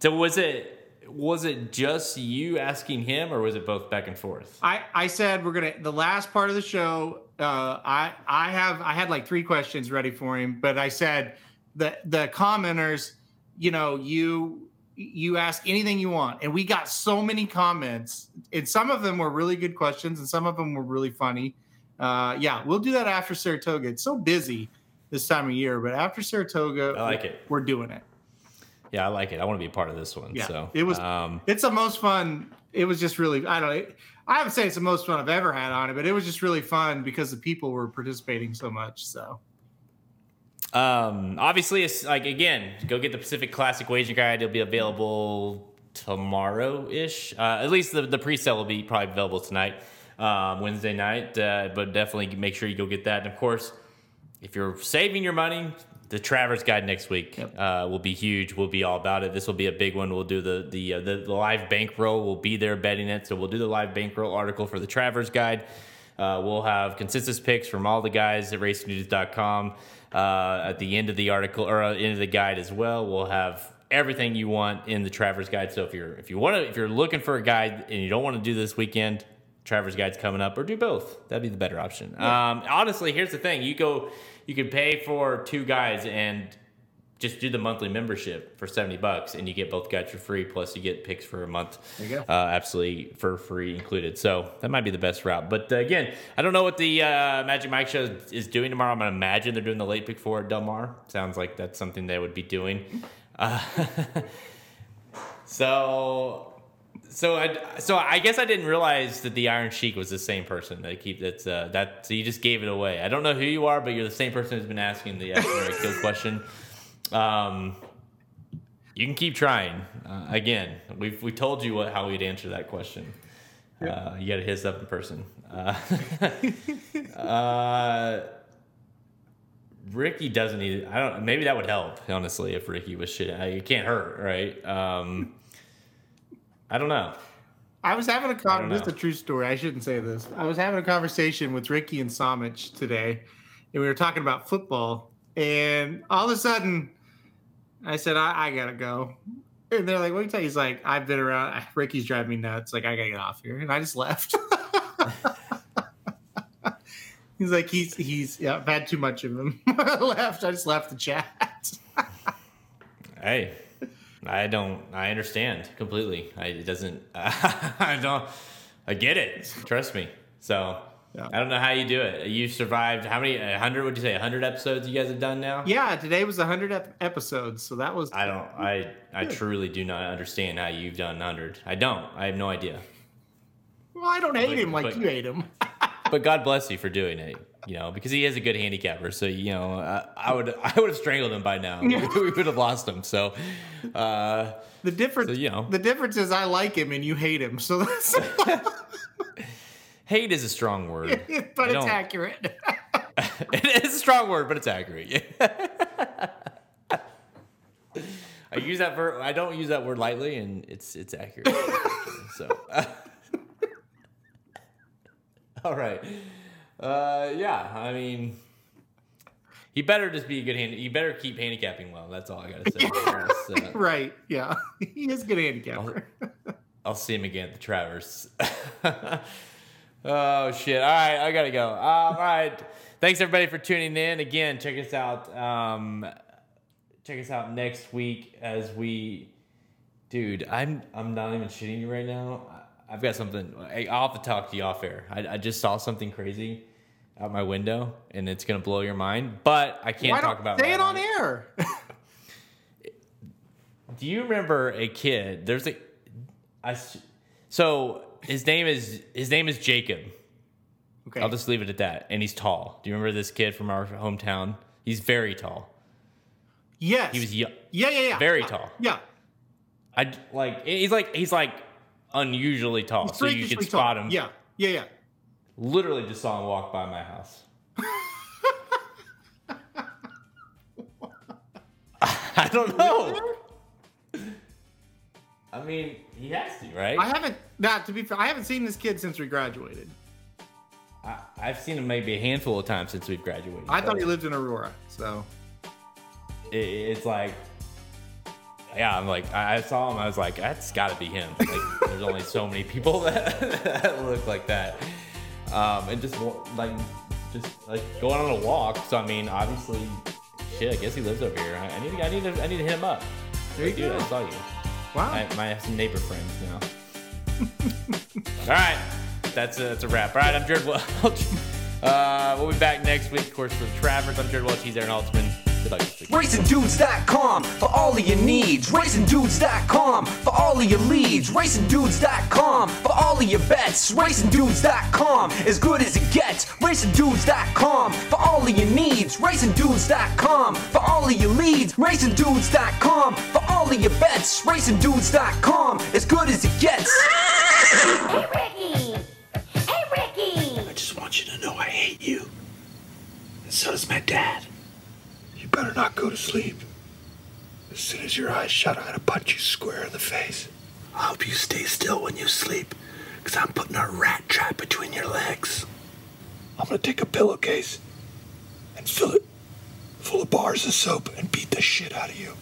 so was it was it just you asking him, or was it both back and forth? I, I said we're gonna the last part of the show. Uh, I I have I had like three questions ready for him, but I said the the commenters, you know, you you ask anything you want, and we got so many comments, and some of them were really good questions, and some of them were really funny. Uh, yeah, we'll do that after Saratoga. It's so busy this time of year, but after Saratoga, I like it. We're doing it. Yeah, I like it. I want to be a part of this one. Yeah, so it was. Um, it's the most fun. It was just really. I don't. know. I haven't say it's the most fun I've ever had on it, but it was just really fun because the people were participating so much. So um, obviously, it's like again, go get the Pacific Classic Wager Guide. It'll be available tomorrow ish. Uh, at least the the pre-sale will be probably available tonight, um, Wednesday night. Uh, but definitely make sure you go get that. And of course, if you're saving your money, the Travers Guide next week Yep. uh, will be huge. We'll be all about it. This will be a big one. We'll do the the uh, the, the live bankroll. We'll be there betting it. So we'll do the live bankroll article for the Travers Guide. Uh, we'll have consensus picks from all the guys at racingnews.com uh, at the end of the article or uh, end of the guide as well. We'll have everything you want in the Travers Guide. So if you're if you want to if you're looking for a guide and you don't want to do this weekend, Travers Guide's coming up, or do both. That'd be the better option. Um, honestly, here's the thing: you go, you can pay for two guides and just do the monthly membership for seventy bucks, and you get both guides for free. Plus, you get picks for a month, There you go. uh, absolutely for free included. So that might be the best route. But uh, again, I don't know what the uh, Magic Mike show is doing tomorrow. I'm gonna imagine they're doing the late pick four at Del Mar. Sounds like that's something they would be doing. Uh, *laughs* so so I so I guess I didn't realize that the Iron Sheik was the same person that keep that's uh, that so you just gave it away. I don't know who you are, but you're the same person who's been asking the kill question. Um, you can keep trying. Uh, again, we've we told you what how we'd answer that question. Uh, you got to hit us up in person. Uh, *laughs* uh, Ricky doesn't need. I don't. Maybe that would help. Honestly, if Ricky was shit, it can't hurt, right? Um, I don't know. I was having a con- this is a true story. I shouldn't say this. I was having a conversation with Ricky and Samich today, and we were talking about football. And all of a sudden, I said, "I, I gotta go." And they're like, "What do you tell?" He's like, "I've been around. *laughs* Ricky's driving me nuts. Like, I gotta get off here." And I just left. *laughs* he's like, "He's he's yeah. I've had too much of him." *laughs* I left. I just left the chat. Hey, I don't. I understand completely. I, it doesn't. I don't. I get it. Trust me. So Yeah. I don't know how you do it. You survived. How many? A hundred? Would you say? A hundred episodes you guys have done now? yeah, today was 100 ep- episodes, so that was I don't. I. I truly do not understand how you've done hundred. I don't. I have no idea. Well, I don't hate But- him like but- you hate him. *laughs* But God bless you for doing it. You know, because he is a good handicapper. So you know, uh, I would. I would have strangled him by now. *laughs* we would have lost him. So. Uh, The difference, So, you know. the difference is I like him and you hate him. So that's, *laughs* hate is a strong word. *laughs* but I it's accurate. *laughs* *laughs* it is a strong word, but it's accurate. I use that ver- I don't use that word lightly, and it's it's accurate. so, all right. Uh, yeah, I mean, he better just be a good hand. He better keep handicapping well. That's all I gotta say. Else, uh, right? Yeah, he is a good handicapper. I'll see him again at the Travers. Oh shit! All right, I gotta go. Um, all right, thanks everybody for tuning in. Again, check us out. Um, check us out next week as we, dude. I'm I'm not even shitting you right now. I've got something. I- I'll have to talk to you off air. I, I just saw something crazy out my window, and it's gonna blow your mind. But I can't Why talk about say it on air? *laughs* Do you remember a kid? There's a, I, so his name is his name is Jacob. okay, I'll just leave it at that. And he's tall. Do you remember this kid from our hometown? He's very tall. yes, He was young, yeah, yeah, yeah, very tall. Uh, yeah, I like he's like he's like unusually tall, He's so you could spot tall. him. Yeah, yeah, yeah. Literally just saw him walk by my house. *laughs* *laughs* I don't know. I mean, he has to, right? I haven't. Not to be fair, I haven't seen this kid since we graduated. I, I've seen him maybe a handful of times since we've graduated. I thought he lived in Aurora. So it, it's like yeah, I'm like, I I saw him. I was like, that's got to be him. Like, there's only so many people *laughs* that, that look like that. Um, and just like, just like going on a walk. So I mean, obviously, shit. I guess he lives over here. I, I need, to, I need, to, I need to hit him up. There you Dude, go. I saw you. Wow. I might have some neighbor friends now. All right, that's a, that's a wrap. All right, I'm Jared Welch. *laughs* Uh, we'll be back next week, of course, for the Travers. I'm Jared Welch. He's Aaron Altsman. Good luck. RacingDudes.com for all of your needs. RacingDudes.com for all of your leads. RacingDudes.com for all of your bets. RacingDudes.com as good as it gets. RacingDudes.com for all of your needs. RacingDudes.com for all of your leads. RacingDudes.com for all of your bets. RacingDudes.com as good as it gets. Hey, Ricky! Hey, Ricky! I just want you to know I hate you. And so does my dad. You better not go to sleep. As soon as your eyes shut, I'm gonna punch you square in the face. I hope you stay still when you sleep, because I'm putting a rat trap between your legs. I'm gonna take a pillowcase and fill it full of bars of soap and beat the shit out of you.